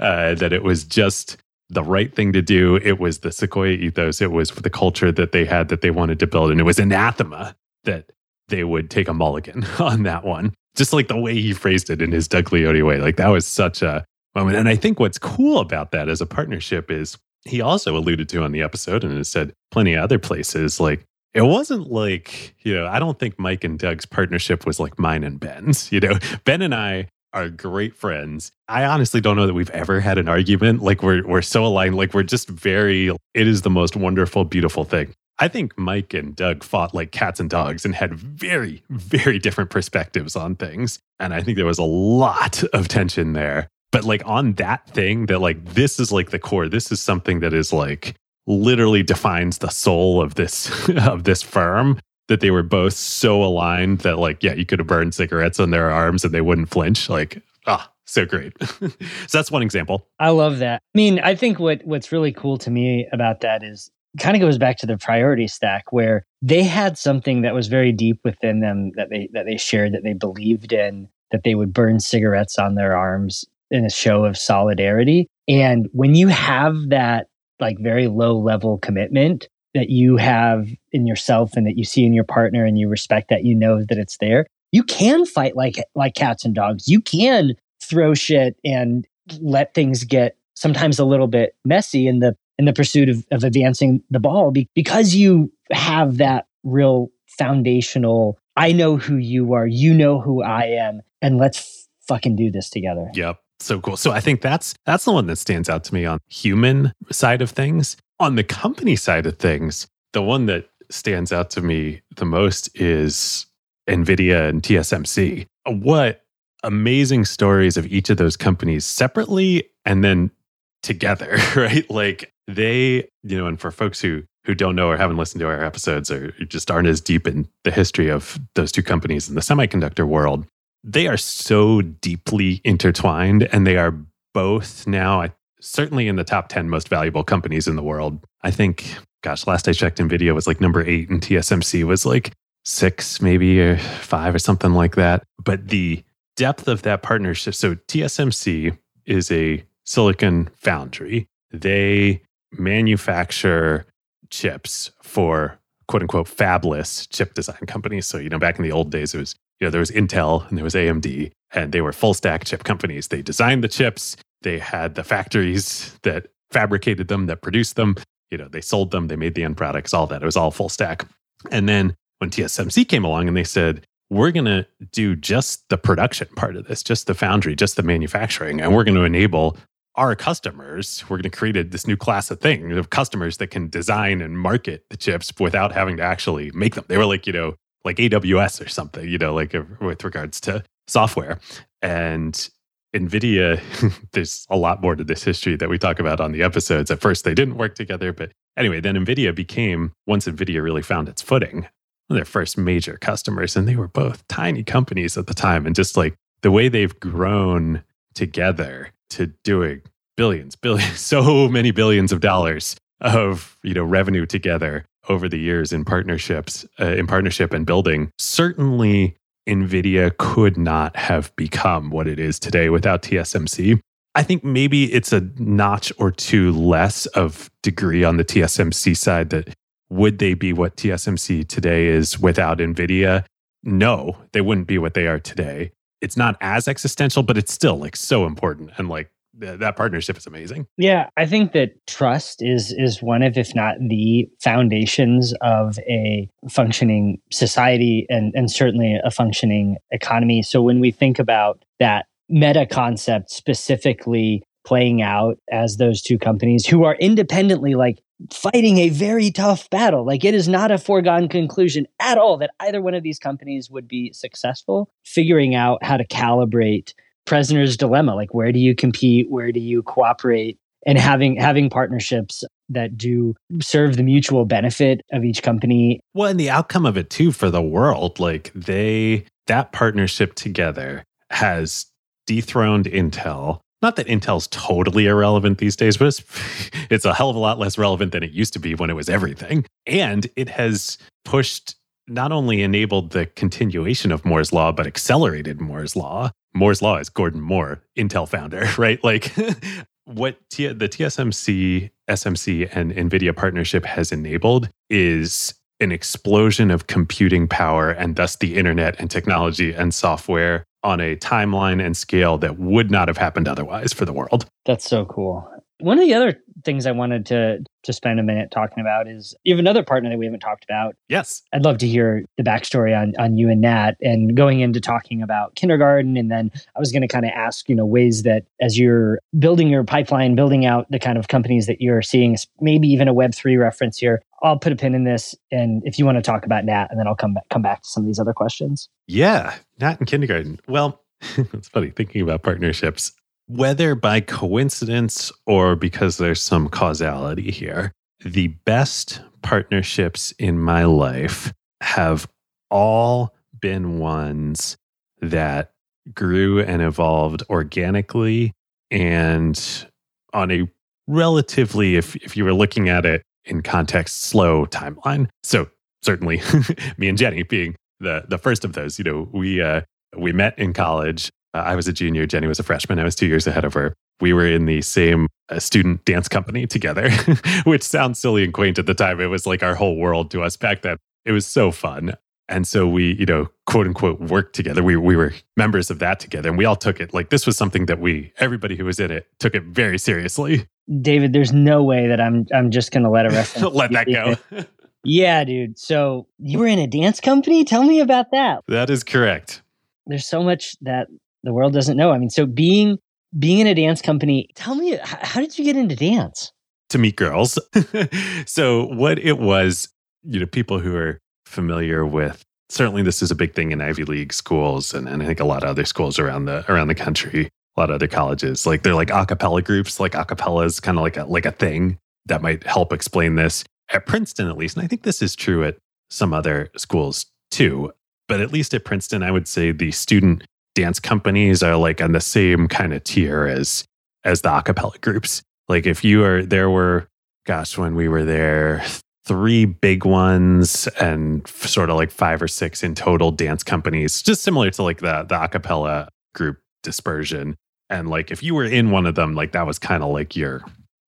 uh, that it was just the right thing to do. It was the Sequoia ethos. It was the culture that they had that they wanted to build. And it was anathema that they would take a mulligan on that one. Just like the way he phrased it in his Doug Leone way. Like that was such a moment. And I think what's cool about that as a partnership is he also alluded to on the episode and has said plenty of other places like it wasn't like, you know, I don't think Mike and Doug's partnership was like mine and Ben's. You know, Ben and I are great friends. I honestly don't know that we've ever had an argument. Like we're we're so aligned. Like we're just very it is the most wonderful, beautiful thing. I think Mike and Doug fought like cats and dogs and had very, very different perspectives on things. And I think there was a lot of tension there. But like on that thing that like this is like the core, this is something that is like literally defines the soul of this of this firm that they were both so aligned that like yeah you could have burned cigarettes on their arms and they wouldn't flinch. Like ah so great. So that's one example. I love that. I mean i think what what's really cool to me about that is kind of goes back to the priority stack where they had something that was very deep within them that they that they shared that they believed in that they would burn cigarettes on their arms in a show of solidarity. And when you have that like very low level commitment that you have in yourself and that you see in your partner and you respect that you know that it's there. You can fight like like cats and dogs. You can throw shit and let things get sometimes a little bit messy in the in the pursuit of, of advancing the ball be, because you have that real foundational i know who you are. You know who i am. And let's fucking do this together. Yep so cool so i think that's that's the one that stands out to me on human side of things on the company side of things, the one that stands out to me the most is NVIDIA and TSMC. What amazing stories of each of those companies separately and then together, right? Like they, you know, and for folks who who don't know or haven't listened to our episodes or just aren't as deep in the history of those two companies in the semiconductor world, they are so deeply intertwined and they are both now certainly in the top 10 most valuable companies in the world. I think, gosh, last I checked, NVIDIA was like number eight and TSMC was like six, maybe or five or something like that. But the depth of that partnership. So TSMC is a silicon foundry. They manufacture chips for quote unquote fabless chip design companies. So, you know, back in the old days, it was, you know, there was Intel and there was AMD, and they were full stack chip companies. They designed the chips, they had the factories that fabricated them, that produced them. You know, they sold them, they made the end products, all that. It was all full stack. And then when TSMC came along and they said, we're going to do just the production part of this, just the foundry, just the manufacturing, and we're going to enable our customers. We're going to create this new class of thing of customers that can design and market the chips without having to actually make them. They were like, you know, like AWS or something, you know, like with regards to software. And NVIDIA, there's a lot more to this history that we talk about on the episodes. At first, they didn't work together. But anyway, then NVIDIA became, once NVIDIA really found its footing, their first major customers. And they were both tiny companies at the time. And just like the way they've grown together to doing billions, billions, so many billions of dollars of you know revenue together over the years in partnerships uh, in partnership and building certainly NVIDIA could not have become what it is today without TSMC. I think maybe it's a notch or two less of degree on the TSMC side that would they be what TSMC today is without NVIDIA? No, they wouldn't be what they are today. It's not as existential, but it's still like so important and like that partnership is amazing. Yeah, I think that trust is is one of, if not the foundations of a functioning society and and certainly a functioning economy. So when we think about that meta concept specifically playing out as those two companies who are independently like fighting a very tough battle. Like it is not a foregone conclusion at all that either one of these companies would be successful. Figuring out how to calibrate prisoner's dilemma. Like where do you compete? Where do you cooperate? And having having partnerships that do serve the mutual benefit of each company. Well and the outcome of it too for the world like they that partnership together has dethroned intel. Not that intel's totally irrelevant these days but it's it's a hell of a lot less relevant than it used to be when it was everything. And it has pushed not only enabled the continuation of Moore's Law, but accelerated Moore's Law. Moore's Law is Gordon Moore, Intel founder, right? Like what T- the TSMC, SMC, and NVIDIA partnership has enabled is an explosion of computing power and thus the internet and technology and software on a timeline and scale that would not have happened otherwise for the world. That's so cool. One of the other things I wanted to to spend a minute talking about is you have another partner that we haven't talked about. Yes. I'd love to hear the backstory on on you and Nat and going into talking about kindergarten. And then I was going to kind of ask, you know, ways that as you're building your pipeline, building out the kind of companies that you're seeing, maybe even a Web three reference here. I'll put a pin in this, and if you want to talk about Nat, and then I'll come back come back to some of these other questions. Yeah, Nat in kindergarten. Well, it's funny thinking about partnerships whether by coincidence or because there's some causality here, the best partnerships in my life have all been ones that grew and evolved organically and on a relatively, if, if you were looking at it in context, slow timeline. So certainly me and Jenny being the the first of those, you know, we uh we met in college uh, I was a junior, Jenny was a freshman. I was two years ahead of her. We were in the same uh, student dance company together, which sounds silly and quaint at the time. It was like our whole world to us back then. It was so fun. And so we, you know, quote unquote, worked together. We, we were members of that together. And we all took it like this was something that we, everybody who was in it, took it very seriously. David, there's no way that I'm I'm just gonna let a reference let that go. yeah, dude. So you were in a dance company? Tell me about that. That is correct. There's so much that the world doesn't know. I mean, so being being in a dance company, tell me how did you get into dance? To meet girls. so what it was, you know, people who are familiar with certainly this is a big thing in Ivy League schools and, and I think a lot of other schools around the around the country, a lot of other colleges. Like they're like acapella groups, like acapella is kind of like a like a thing that might help explain this. At Princeton, at least, and I think this is true at some other schools too. But at least at Princeton, I would say the student dance companies are like on the same kind of tier as as the acapella groups. Like if you are there were gosh when we were there three big ones and sort of like five or six in total dance companies just similar to like the the acapella group dispersion and like if you were in one of them like that was kind of like your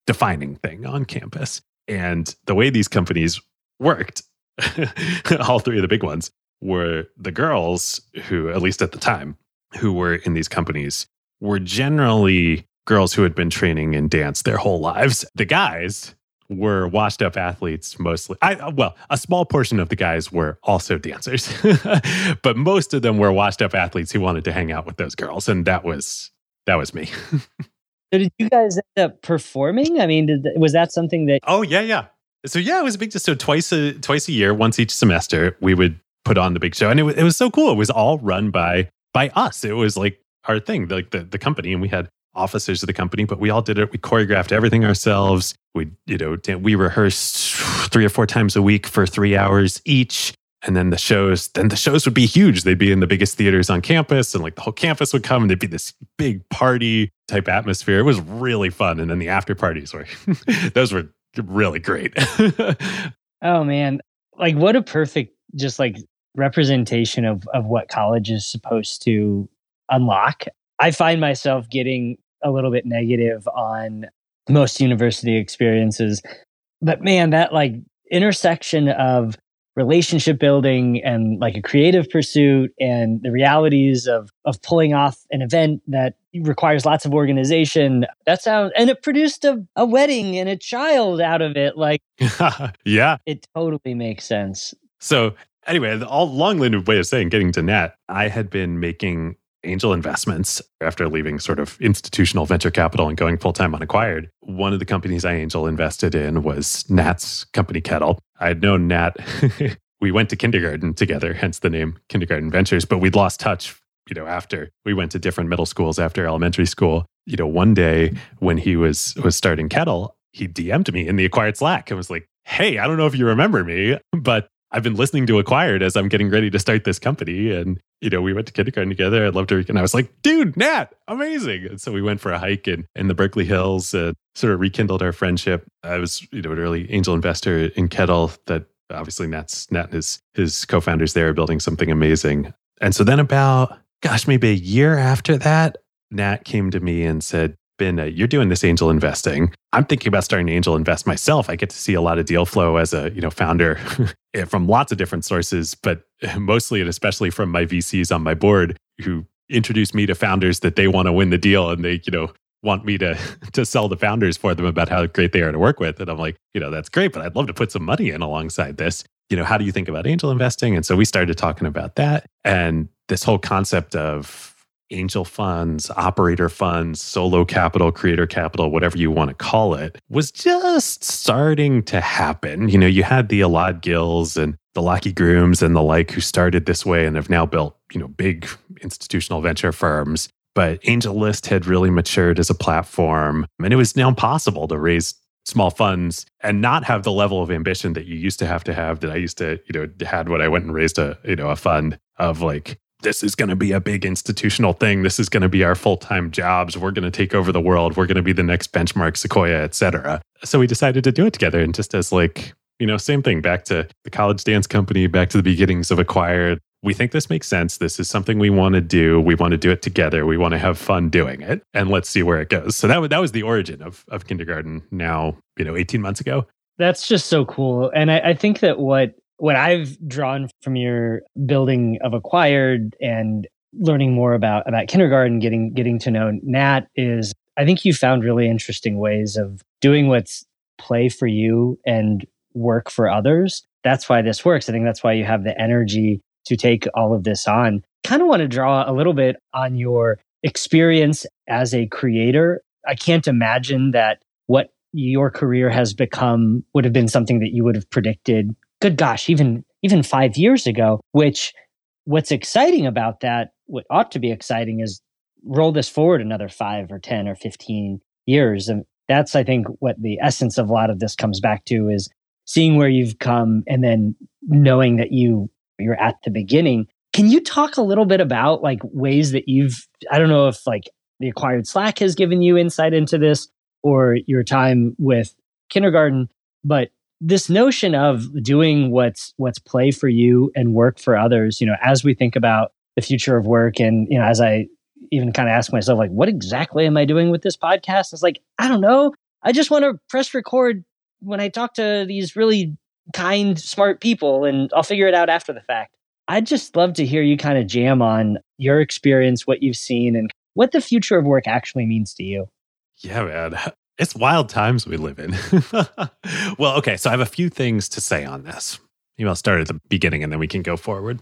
defining thing on campus and the way these companies worked all three of the big ones were the girls who at least at the time who were in these companies were generally girls who had been training in dance their whole lives. The guys were washed up athletes mostly. I well, a small portion of the guys were also dancers. but most of them were washed up athletes who wanted to hang out with those girls and that was that was me. so did you guys end up performing? I mean, did, was that something that Oh, yeah, yeah. So yeah, it was a big just so twice a twice a year, once each semester, we would put on the big show and it, it was so cool. It was all run by by us. It was like our thing, like the, the company, and we had officers of the company, but we all did it. We choreographed everything ourselves. We, you know, we rehearsed three or four times a week for three hours each. And then the shows, then the shows would be huge. They'd be in the biggest theaters on campus, and like the whole campus would come, and there'd be this big party type atmosphere. It was really fun. And then the after parties were, those were really great. oh man, like what a perfect just like representation of of what college is supposed to unlock. I find myself getting a little bit negative on most university experiences. But man, that like intersection of relationship building and like a creative pursuit and the realities of of pulling off an event that requires lots of organization that sounds and it produced a, a wedding and a child out of it like yeah it totally makes sense so anyway, the all long-winded way of saying getting to Nat, I had been making angel investments after leaving sort of institutional venture capital and going full-time on acquired. One of the companies I angel invested in was Nat's company Kettle. I had known Nat. we went to kindergarten together, hence the name Kindergarten Ventures, but we'd lost touch, you know, after we went to different middle schools after elementary school. You know, one day when he was was starting Kettle, he DM'd me in the acquired Slack and was like, Hey, I don't know if you remember me, but I've been listening to Acquired as I'm getting ready to start this company. And, you know, we went to kindergarten together. I loved her. And I was like, dude, Nat, amazing. And so we went for a hike in, in the Berkeley Hills, and sort of rekindled our friendship. I was, you know, an early angel investor in Kettle that obviously Nat's, Nat and his, his co founders there are building something amazing. And so then about, gosh, maybe a year after that, Nat came to me and said, been uh, you're doing this angel investing. I'm thinking about starting to angel invest myself. I get to see a lot of deal flow as a you know founder eh, from lots of different sources, but mostly and especially from my VCs on my board who introduce me to founders that they want to win the deal and they you know want me to to sell the founders for them about how great they are to work with. And I'm like, you know, that's great, but I'd love to put some money in alongside this. You know, how do you think about angel investing? And so we started talking about that and this whole concept of angel funds, operator funds, solo capital, creator capital, whatever you want to call it, was just starting to happen. You know, you had the Elad Gils and the Lachy Grooms and the like who started this way and have now built, you know, big institutional venture firms. But AngelList had really matured as a platform, and it was now possible to raise small funds and not have the level of ambition that you used to have to have that I used to, you know, had when I went and raised a, you know, a fund of like this is going to be a big institutional thing. This is going to be our full time jobs. We're going to take over the world. We're going to be the next benchmark, Sequoia, et cetera. So we decided to do it together. And just as like, you know, same thing back to the college dance company, back to the beginnings of Acquired. We think this makes sense. This is something we want to do. We want to do it together. We want to have fun doing it. And let's see where it goes. So that, that was the origin of, of kindergarten now, you know, 18 months ago. That's just so cool. And I, I think that what what I've drawn from your building of acquired and learning more about about kindergarten, getting getting to know Nat is I think you found really interesting ways of doing what's play for you and work for others. That's why this works. I think that's why you have the energy to take all of this on. Kind of want to draw a little bit on your experience as a creator. I can't imagine that what your career has become would have been something that you would have predicted good gosh, even even five years ago. Which what's exciting about that, what ought to be exciting is roll this forward another five or 10 or 15 years. And that's, I think, what the essence of a lot of this comes back to is seeing where you've come and then knowing that you you're at the beginning. Can you talk a little bit about like ways that you've I don't know if like the acquired Slack has given you insight into this or your time with kindergarten, but this notion of doing what's what's play for you and work for others you know as we think about the future of work and you know as i even kind of ask myself like what exactly am i doing with this podcast? It's like i don't know. I just want to press record when i talk to these really kind smart people and i'll figure it out after the fact. I'd just love to hear you kind of jam on your experience what you've seen and what the future of work actually means to you. Yeah man it's wild times we live in. well, okay, so I have a few things to say on this. Maybe I'll start at the beginning and then we can go forward.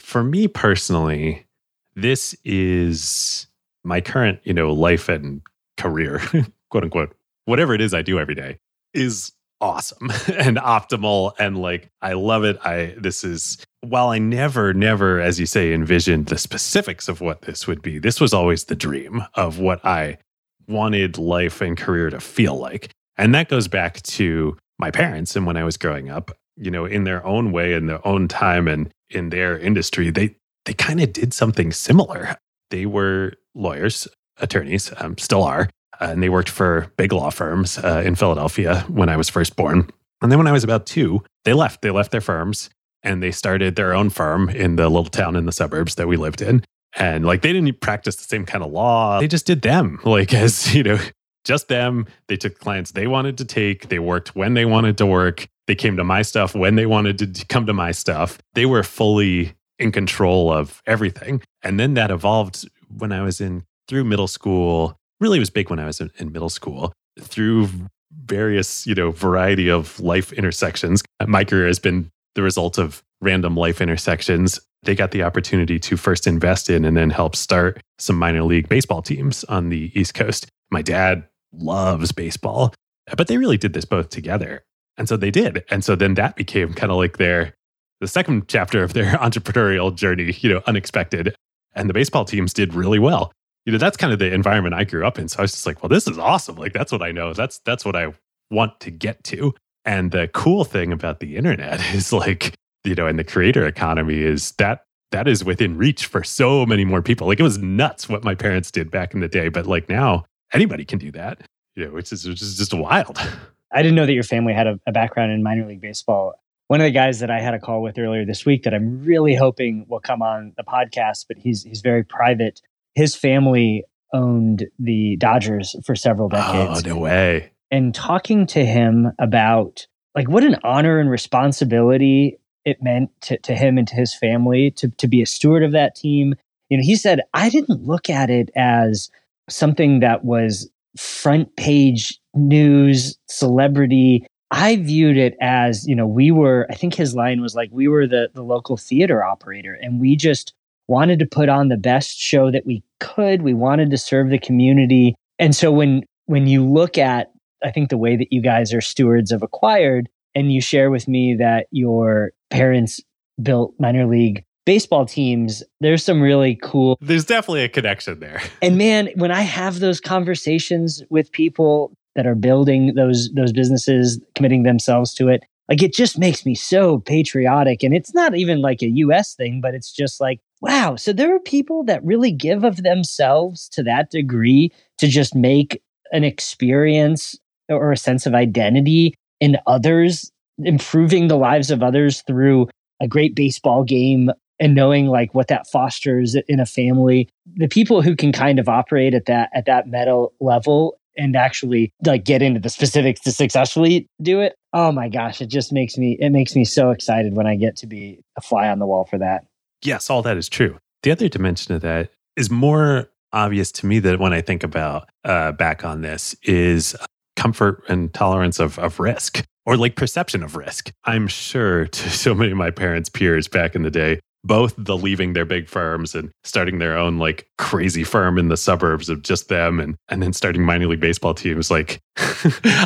For me personally, this is my current, you know, life and career, quote unquote, whatever it is I do every day is awesome and optimal and like I love it. I this is while I never never as you say envisioned the specifics of what this would be. This was always the dream of what I wanted life and career to feel like. And that goes back to my parents and when I was growing up, you know, in their own way, in their own time and in their industry, they they kind of did something similar. They were lawyers, attorneys, um, still are, uh, and they worked for big law firms uh, in Philadelphia when I was first born. And then when I was about two, they left. They left their firms and they started their own firm in the little town in the suburbs that we lived in and like they didn't practice the same kind of law. They just did them like as you know just them. They took clients they wanted to take. They worked when they wanted to work. They came to my stuff when they wanted to come to my stuff. They were fully in control of everything. And then that evolved when i was in through middle school really was big when i was in, in middle school through various you know variety of life intersections. My career has been the result of random life intersections they got the opportunity to first invest in and then help start some minor league baseball teams on the East Coast. My dad loves baseball, but they really did this both together. And so they did. And so then that became kind of like their the second chapter of their entrepreneurial journey, you know, unexpected. And the baseball teams did really well. You know, that's kind of the environment I grew up in. So I was just like, well, this is awesome. Like that's what I know. That's that's what I want to get to. And the cool thing about the internet is like you know, and the creator economy is that that is within reach for so many more people. Like it was nuts what my parents did back in the day, but like now anybody can do that, you know, which is which is just wild. I didn't know that your family had a, a background in minor league baseball. One of the guys that I had a call with earlier this week that I'm really hoping will come on the podcast, but he's he's very private. His family owned the Dodgers for several oh, decades. Oh, no way. And talking to him about like what an honor and responsibility it meant to, to him and to his family to, to be a steward of that team. You know, he said, I didn't look at it as something that was front page news celebrity. I viewed it as, you know, we were, I think his line was like, we were the, the local theater operator and we just wanted to put on the best show that we could. We wanted to serve the community. And so when, when you look at, I think the way that you guys are stewards of acquired and you share with me that your parents built minor league baseball teams, there's some really cool. There's definitely a connection there. And man, when I have those conversations with people that are building those those businesses, committing themselves to it, like it just makes me so patriotic. And it's not even like a US thing, but it's just like, wow. So there are people that really give of themselves to that degree to just make an experience or a sense of identity in others, improving the lives of others through a great baseball game and knowing like what that fosters in a family. The people who can kind of operate at that at that meta level and actually like get into the specifics to successfully do it oh my gosh it just makes me it makes me so excited when i get to be a fly on the wall for that. Yes all that is true. The other dimension of that is more obvious to me that when i think about uh, back on this is comfort and tolerance of, of risk or like perception of risk. I'm sure to so many of my parents' peers back in the day, both the leaving their big firms and starting their own like crazy firm in the suburbs of just them and and then starting minor league baseball teams like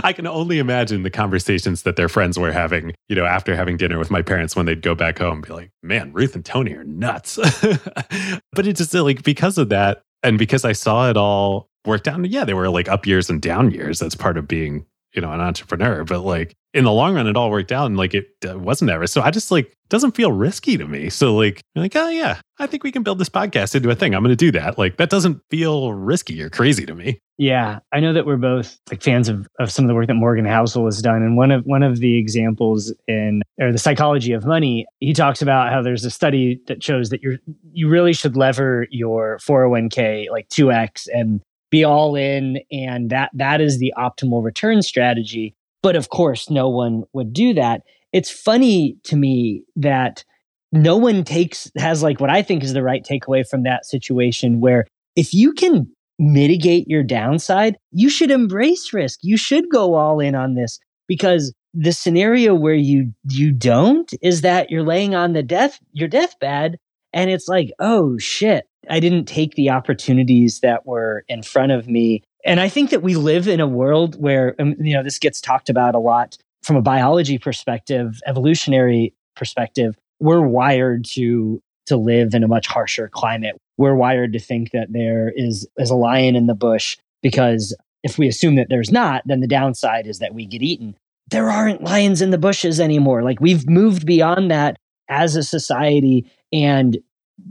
I can only imagine the conversations that their friends were having, you know, after having dinner with my parents when they'd go back home be like, "Man, Ruth and Tony are nuts." but it just like because of that and because I saw it all work out, yeah, they were like up years and down years. That's part of being you know an entrepreneur. But like in the long run it all worked out and like it uh, wasn't ever so i just like doesn't feel risky to me. So like you're like oh yeah i think we can build this podcast into a thing. I'm going to do that. Like that doesn't feel risky or crazy to me. Yeah i know that we're both like fans of, of some of the work that morgan housel has done. And one of one of the examples in or the psychology of money he talks about how there's a study that shows that you're you really should lever your 401k like 2x and be all in and that that is the optimal return strategy. But of course no one would do that. It's funny to me that no one takes has like what i think is the right takeaway from that situation where if you can mitigate your downside you should embrace risk. You should go all in on this because the scenario where you you don't is that you're laying on the death your deathbed and it's like oh shit I didn't take the opportunities that were in front of me. And I think that we live in a world where, um, you know, this gets talked about a lot from a biology perspective, evolutionary perspective. We're wired to to live in a much harsher climate. We're wired to think that there is is a lion in the bush because if we assume that there's not, then the downside is that we get eaten. There aren't lions in the bushes anymore. Like we've moved beyond that as a society and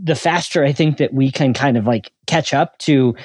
the faster I think that we can kind of like catch up to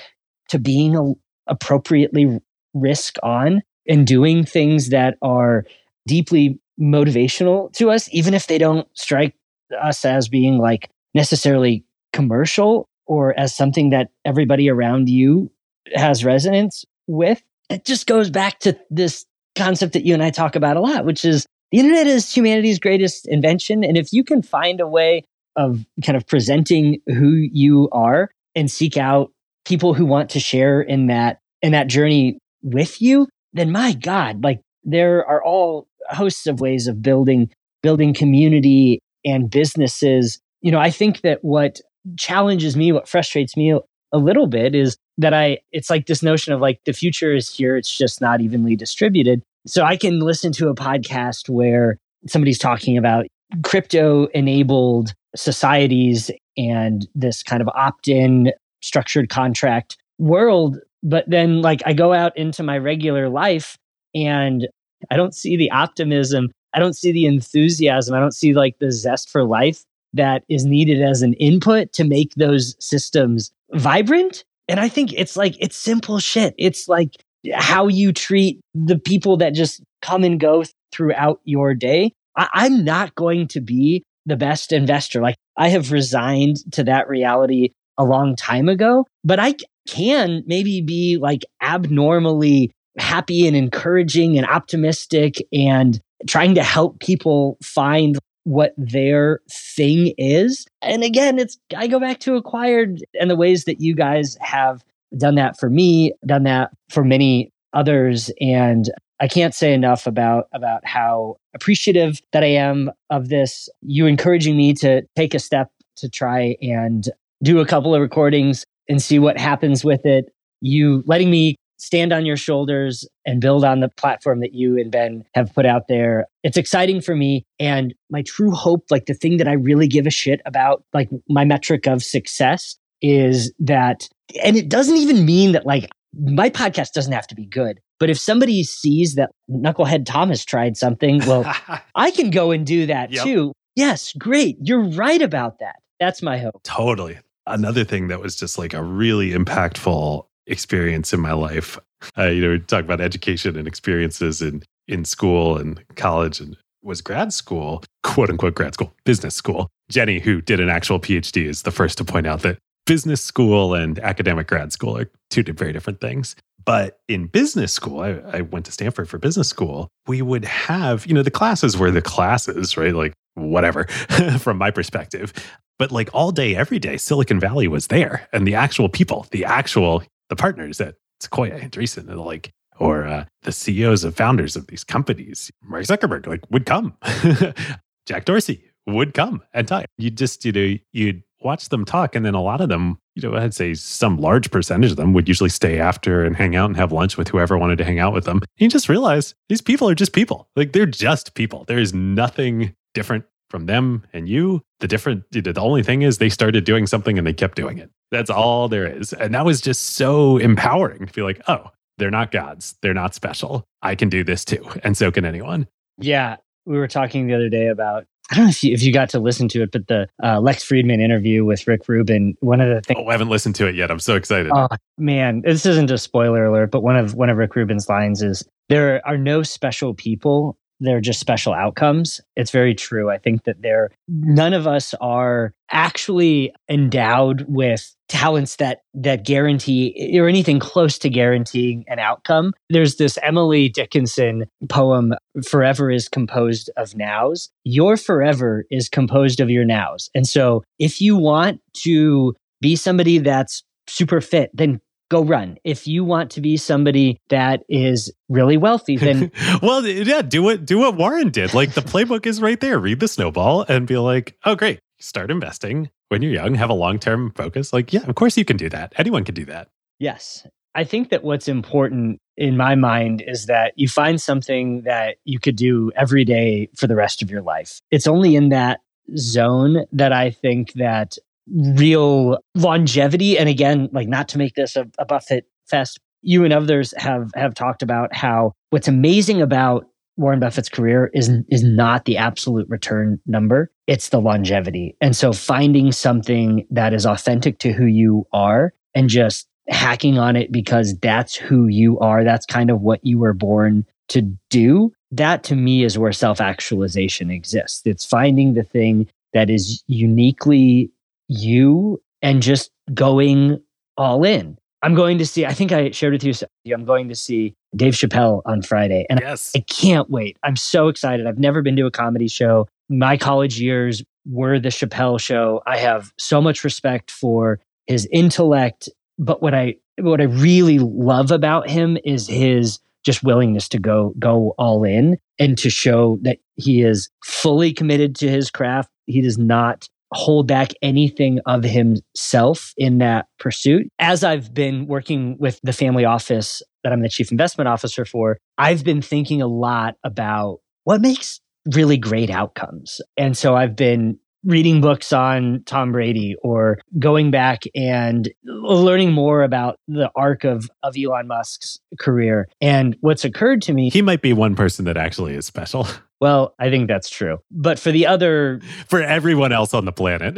to being a, appropriately risk on and doing things that are deeply motivational to us, even if they don't strike us as being like necessarily commercial or as something that everybody around you has resonance with. It just goes back to this concept that you and I talk about a lot, which is the internet is humanity's greatest invention. And if you can find a way of kind of presenting who you are and seek out people who want to share in that in that journey with you then my god like there are all hosts of ways of building building community and businesses. You know i think that what challenges me what frustrates me a little bit is that i it's like this notion of like the future is here it's just not evenly distributed. So i can listen to a podcast where somebody's talking about crypto enabled societies and this kind of opt in structured contract world. But then, like, I go out into my regular life and I don't see the optimism. I don't see the enthusiasm. I don't see like the zest for life that is needed as an input to make those systems vibrant. And I think it's like, it's simple shit. It's like how you treat the people that just come and go throughout your day. I- am not going to be the best investor. Like I have resigned to that reality a long time ago, but I can maybe be like abnormally happy and encouraging and optimistic and trying to help people find what their thing is. And again, it's I go back to acquired and the ways that you guys have done that for me, done that for many others. And I can't say enough about about how appreciative that I am of this. You encouraging me to take a step to try and do a couple of recordings and see what happens with it. You letting me stand on your shoulders and build on the platform that you and Ben have put out there. It's exciting for me. And my true hope, like the thing that I really give a shit about, like my metric of success is that, and it doesn't even mean that like my podcast doesn't have to be good. But if somebody sees that Knucklehead Thomas tried something, well, I can go and do that yep. too. Yes, great. You're right about that. That's my hope. Totally. Another thing that was just like a really impactful experience in my life. Uh, you know, we talk about education and experiences in in school and college and was grad school, quote unquote grad school, business school. Jenny, who did an actual PhD, is the first to point out that business school and academic grad school are two very different things. But in business school, I, I, went to Stanford for business school. We would have, you know, the classes were the classes, right? Like whatever from my perspective. But like all day, every day, Silicon Valley was there and the actual people, the actual, the partners at Sequoia and Andreessen and like, or uh, the CEOs of founders of these companies, Mark Zuckerberg, like would come. Jack Dorsey would come and talk. You just, you know, you'd watch them talk. And then a lot of them, you know, I'd say some large percentage of them would usually stay after and hang out and have lunch with whoever wanted to hang out with them. And you just realize these people are just people. Like they're just people. There is nothing different from them and you. The different, the only thing is they started doing something and they kept doing it. That's all there is. And that was just so empowering to be like, oh, they're not gods. They're not special. I can do this too. And so can anyone. Yeah. We were talking the other day about I don't know if you, if you got to listen to it, but the uh, Lex Fridman interview with Rick Rubin, one of the things. Oh, I haven't listened to it yet. I'm so excited. Oh man, this isn't a spoiler alert, but one of one of Rick Rubin's lines is, "There are no special people they're just special outcomes. It's very true. I think that there none of us are actually endowed with talents that that guarantee or anything close to guaranteeing an outcome. There's this Emily Dickinson poem forever is composed of nows. Your forever is composed of your nows. And so if you want to be somebody that's super fit, then go run. If you want to be somebody that is really wealthy, then well, yeah, do what do what Warren did. Like the playbook is right there. Read the snowball and be like, oh, great, start investing when you're young. Have a long term focus. Like, yeah, of course you can do that. Anyone can do that. Yes. I think that what's important in my mind is that you find something that you could do every day for the rest of your life. It's only in that zone that I think that real longevity. And again, like not to make this a, a Buffett fest, you and others have have talked about how what's amazing about Warren Buffett's career is is not the absolute return number, it's the longevity. And so finding something that is authentic to who you are and just hacking on it because that's who you are, that's kind of what you were born to do. That to me is where self-actualization exists. It's finding the thing that is uniquely you and just going all in. I'm going to see, I think I shared with you, I'm going to see Dave Chappelle on Friday. And yes. I, I can't wait. I'm so excited. I've never been to a comedy show. My college years were the Chappelle show. I have so much respect for his intellect. But what I what I really love about him is his just willingness to go go all in and to show that he is fully committed to his craft. He does not hold back anything of himself in that pursuit. As I've been working with the family office that I'm the chief investment officer for, I've been thinking a lot about what makes really great outcomes. And so I've been reading books on Tom Brady or going back and learning more about the arc of, of Elon Musk's career. And what's occurred to me. He might be one person that actually is special. Well, I think that's true. But for the other. For everyone else on the planet.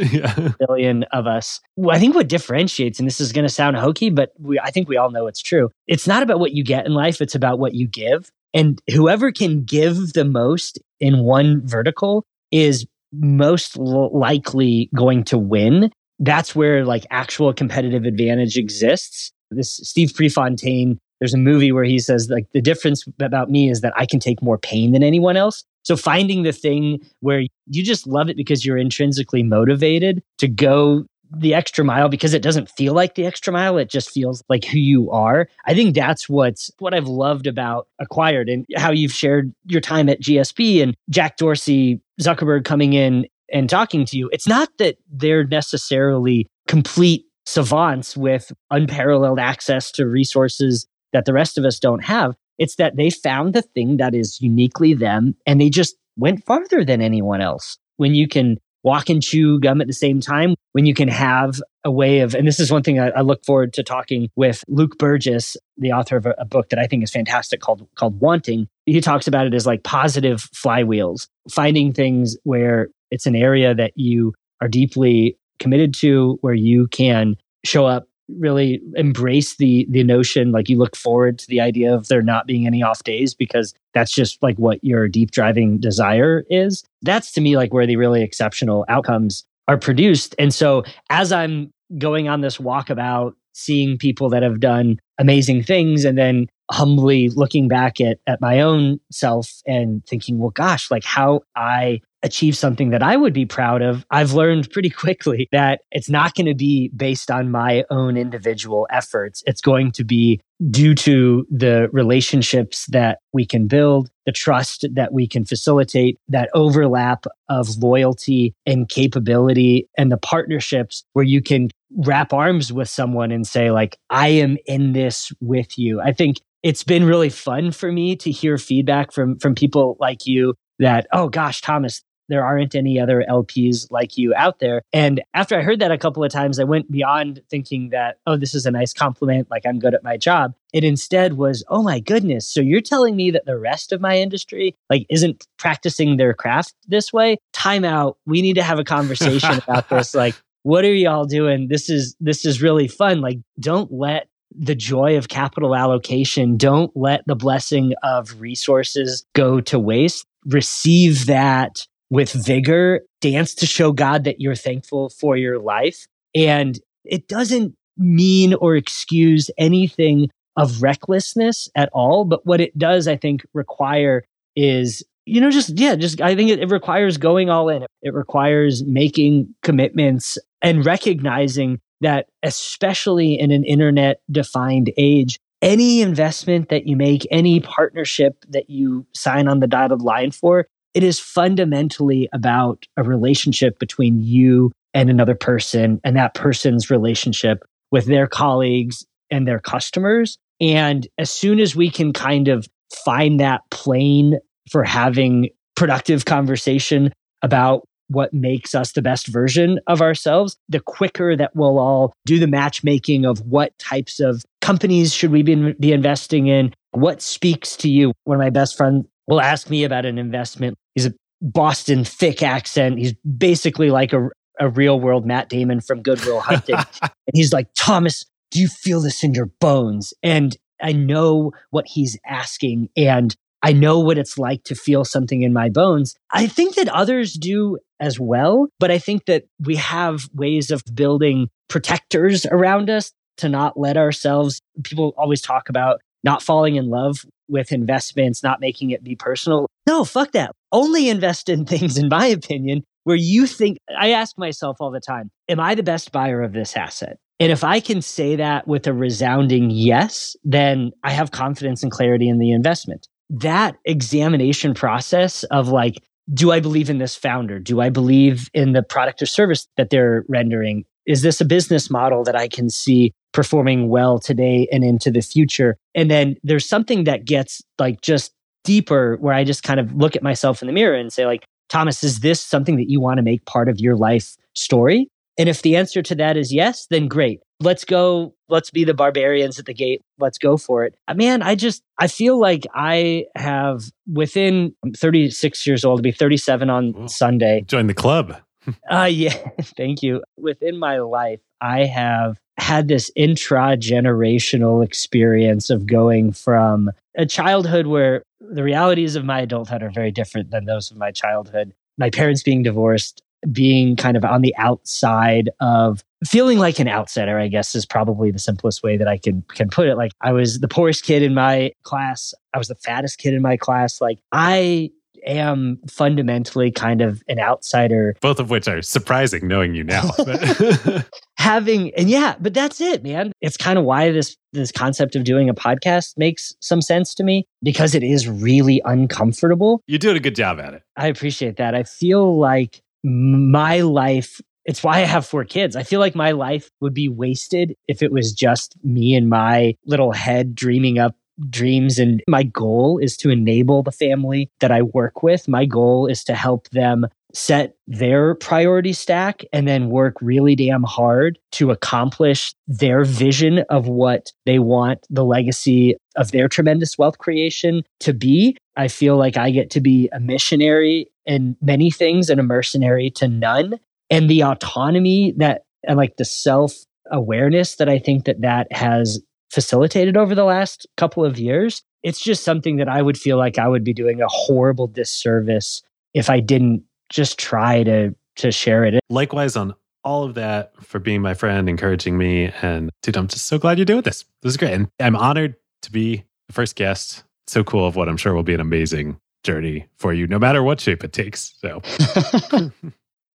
billion of us, I think what differentiates, and this is going to sound hokey, but we, I think we all know it's true. It's not about what you get in life, it's about what you give. And whoever can give the most in one vertical is most likely going to win. That's where like actual competitive advantage exists. This Steve Prefontaine, there's a movie where he says like the difference about me is that I can take more pain than anyone else. So finding the thing where you just love it because you're intrinsically motivated to go the extra mile because it doesn't feel like the extra mile it just feels like who you are i think that's what's what i've loved about acquired and how you've shared your time at GSB and jack dorsey zuckerberg coming in and talking to you it's not that they're necessarily complete savants with unparalleled access to resources that the rest of us don't have it's that they found the thing that is uniquely them and they just went farther than anyone else. When you can walk and chew gum at the same time when you can have a way of and this is one thing I, I look forward to talking with luke Burgis, the author of a, a, book that i think is fantastic called called wanting. He talks about it as like positive flywheels finding things where it's an area that you are deeply committed to where you can show up really embrace the the notion like you look forward to the idea of there not being any off days because that's just like what your deep driving desire is. That's to me like where the really exceptional outcomes are produced. And so as i'm going on this walkabout seeing people that have done amazing things and then humbly looking back at at my own self and thinking well gosh like how i achieve something that I would be proud of, I've learned pretty quickly that it's not going to be based on my own individual efforts. It's going to be due to the relationships that we can build, the trust that we can facilitate, that overlap of loyalty and capability, and the partnerships where you can wrap arms with someone and say, like, I am in this with you. I think it's been really fun for me to hear feedback from from people like you that, oh gosh, Thomas, there aren't any other LPs like you out there. And after I heard that a couple of times, I went beyond thinking that, oh, this is a nice compliment, like I'm good at my job. It instead was, oh my goodness. So you're telling me that the rest of my industry like isn't practicing their craft this way? Time out. We need to have a conversation about this. Like, what are y'all doing? This is this is really fun. Like, don't let the joy of capital allocation. Don't let the blessing of resources go to waste. Receive that with vigor, dance to show God that you're thankful for your life. And it doesn't mean or excuse anything of recklessness at all. But what it does, I think, require is, you know, just, yeah, just, I think it, it requires going all in. It requires making commitments and recognizing that, especially in an internet defined age, any investment that you make, any partnership that you sign on the dotted line for it is fundamentally about a relationship between you and another person and that person's relationship with their colleagues and their customers. And as soon as we can kind of find that plane for having productive conversation about what makes us the best version of ourselves, the quicker that we'll all do the matchmaking of what types of companies should we be, be investing in, what speaks to you. One of my best friends will ask me about an investment. He's a Boston thick accent. He's basically like a, a real world Matt Damon from Good Will Hunting. and he's like, Thomas, do you feel this in your bones? And I know what he's asking. And I know what it's like to feel something in my bones. I think that others do as well. But I think that we have ways of building protectors around us to not let ourselves, people always talk about not falling in love with investments, not making it be personal. No, fuck that. Only invest in things, in my opinion, where you think, I ask myself all the time, am I the best buyer of this asset? And if I can say that with a resounding yes, then I have confidence and clarity in the investment. That examination process of like, do I believe in this founder? Do I believe in the product or service that they're rendering? Is this a business model that I can see performing well today and into the future. And then there's something that gets like just deeper where I just kind of look at myself in the mirror and say, like, Thomas, is this something that you want to make part of your life story? And if the answer to that is yes, then great. Let's go. Let's be the barbarians at the gate. Let's go for it. Uh, man, I just, I feel like I have within I'm 36 years old, to be 37 on Ooh, Sunday. Join the club. uh, yeah. Thank you. Within my life, I have had this intra generational experience of going from a childhood where the realities of my adulthood are very different than those of my childhood. My parents being divorced, being kind of on the outside of feeling like an outsider, I guess is probably the simplest way that I can can put it. Like I was the poorest kid in my class. I was the fattest kid in my class. Like I am fundamentally kind of an outsider. Both of which are surprising knowing you now. Having and yeah, but that's it, man. It's kind of why this this concept of doing a podcast makes some sense to me because it is really uncomfortable. You're doing a good job at it. I appreciate that. I feel like my life it's why I have four kids. I feel like my life would be wasted if it was just me and my little head dreaming up dreams. And my goal is to enable the family that I work with. My goal is to help them set their priority stack and then work really damn hard to accomplish their vision of what they want the legacy of their tremendous wealth creation to be. I feel like I get to be a missionary in many things and a mercenary to none. And the autonomy that, and like the self awareness that I think that that has facilitated over the last couple of years, it's just something that I would feel like I would be doing a horrible disservice if I didn't just try to to share it. Likewise on all of that for being my friend, encouraging me. And dude, I'm just so glad you're doing this. This is great. And I'm honored to be the first guest. So cool of what I'm sure will be an amazing journey for you, no matter what shape it takes. So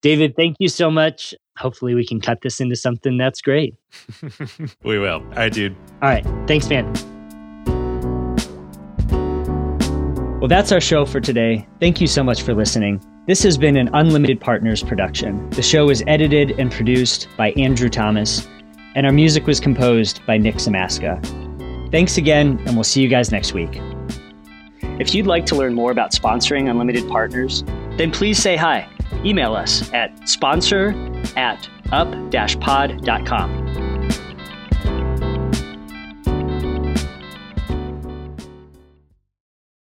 David, thank you so much. Hopefully we can cut this into something that's great. we will. All right, dude. All right. Thanks, man. Well, that's our show for today. Thank you so much for listening. This has been an Unlimited Partners production. The show is edited and produced by Andrew Thomas, and our music was composed by Nick Samaska. Thanks again, and we'll see you guys next week. If you'd like to learn more about sponsoring Unlimited Partners, then please say hi. Email us at sponsor at up-pod.com.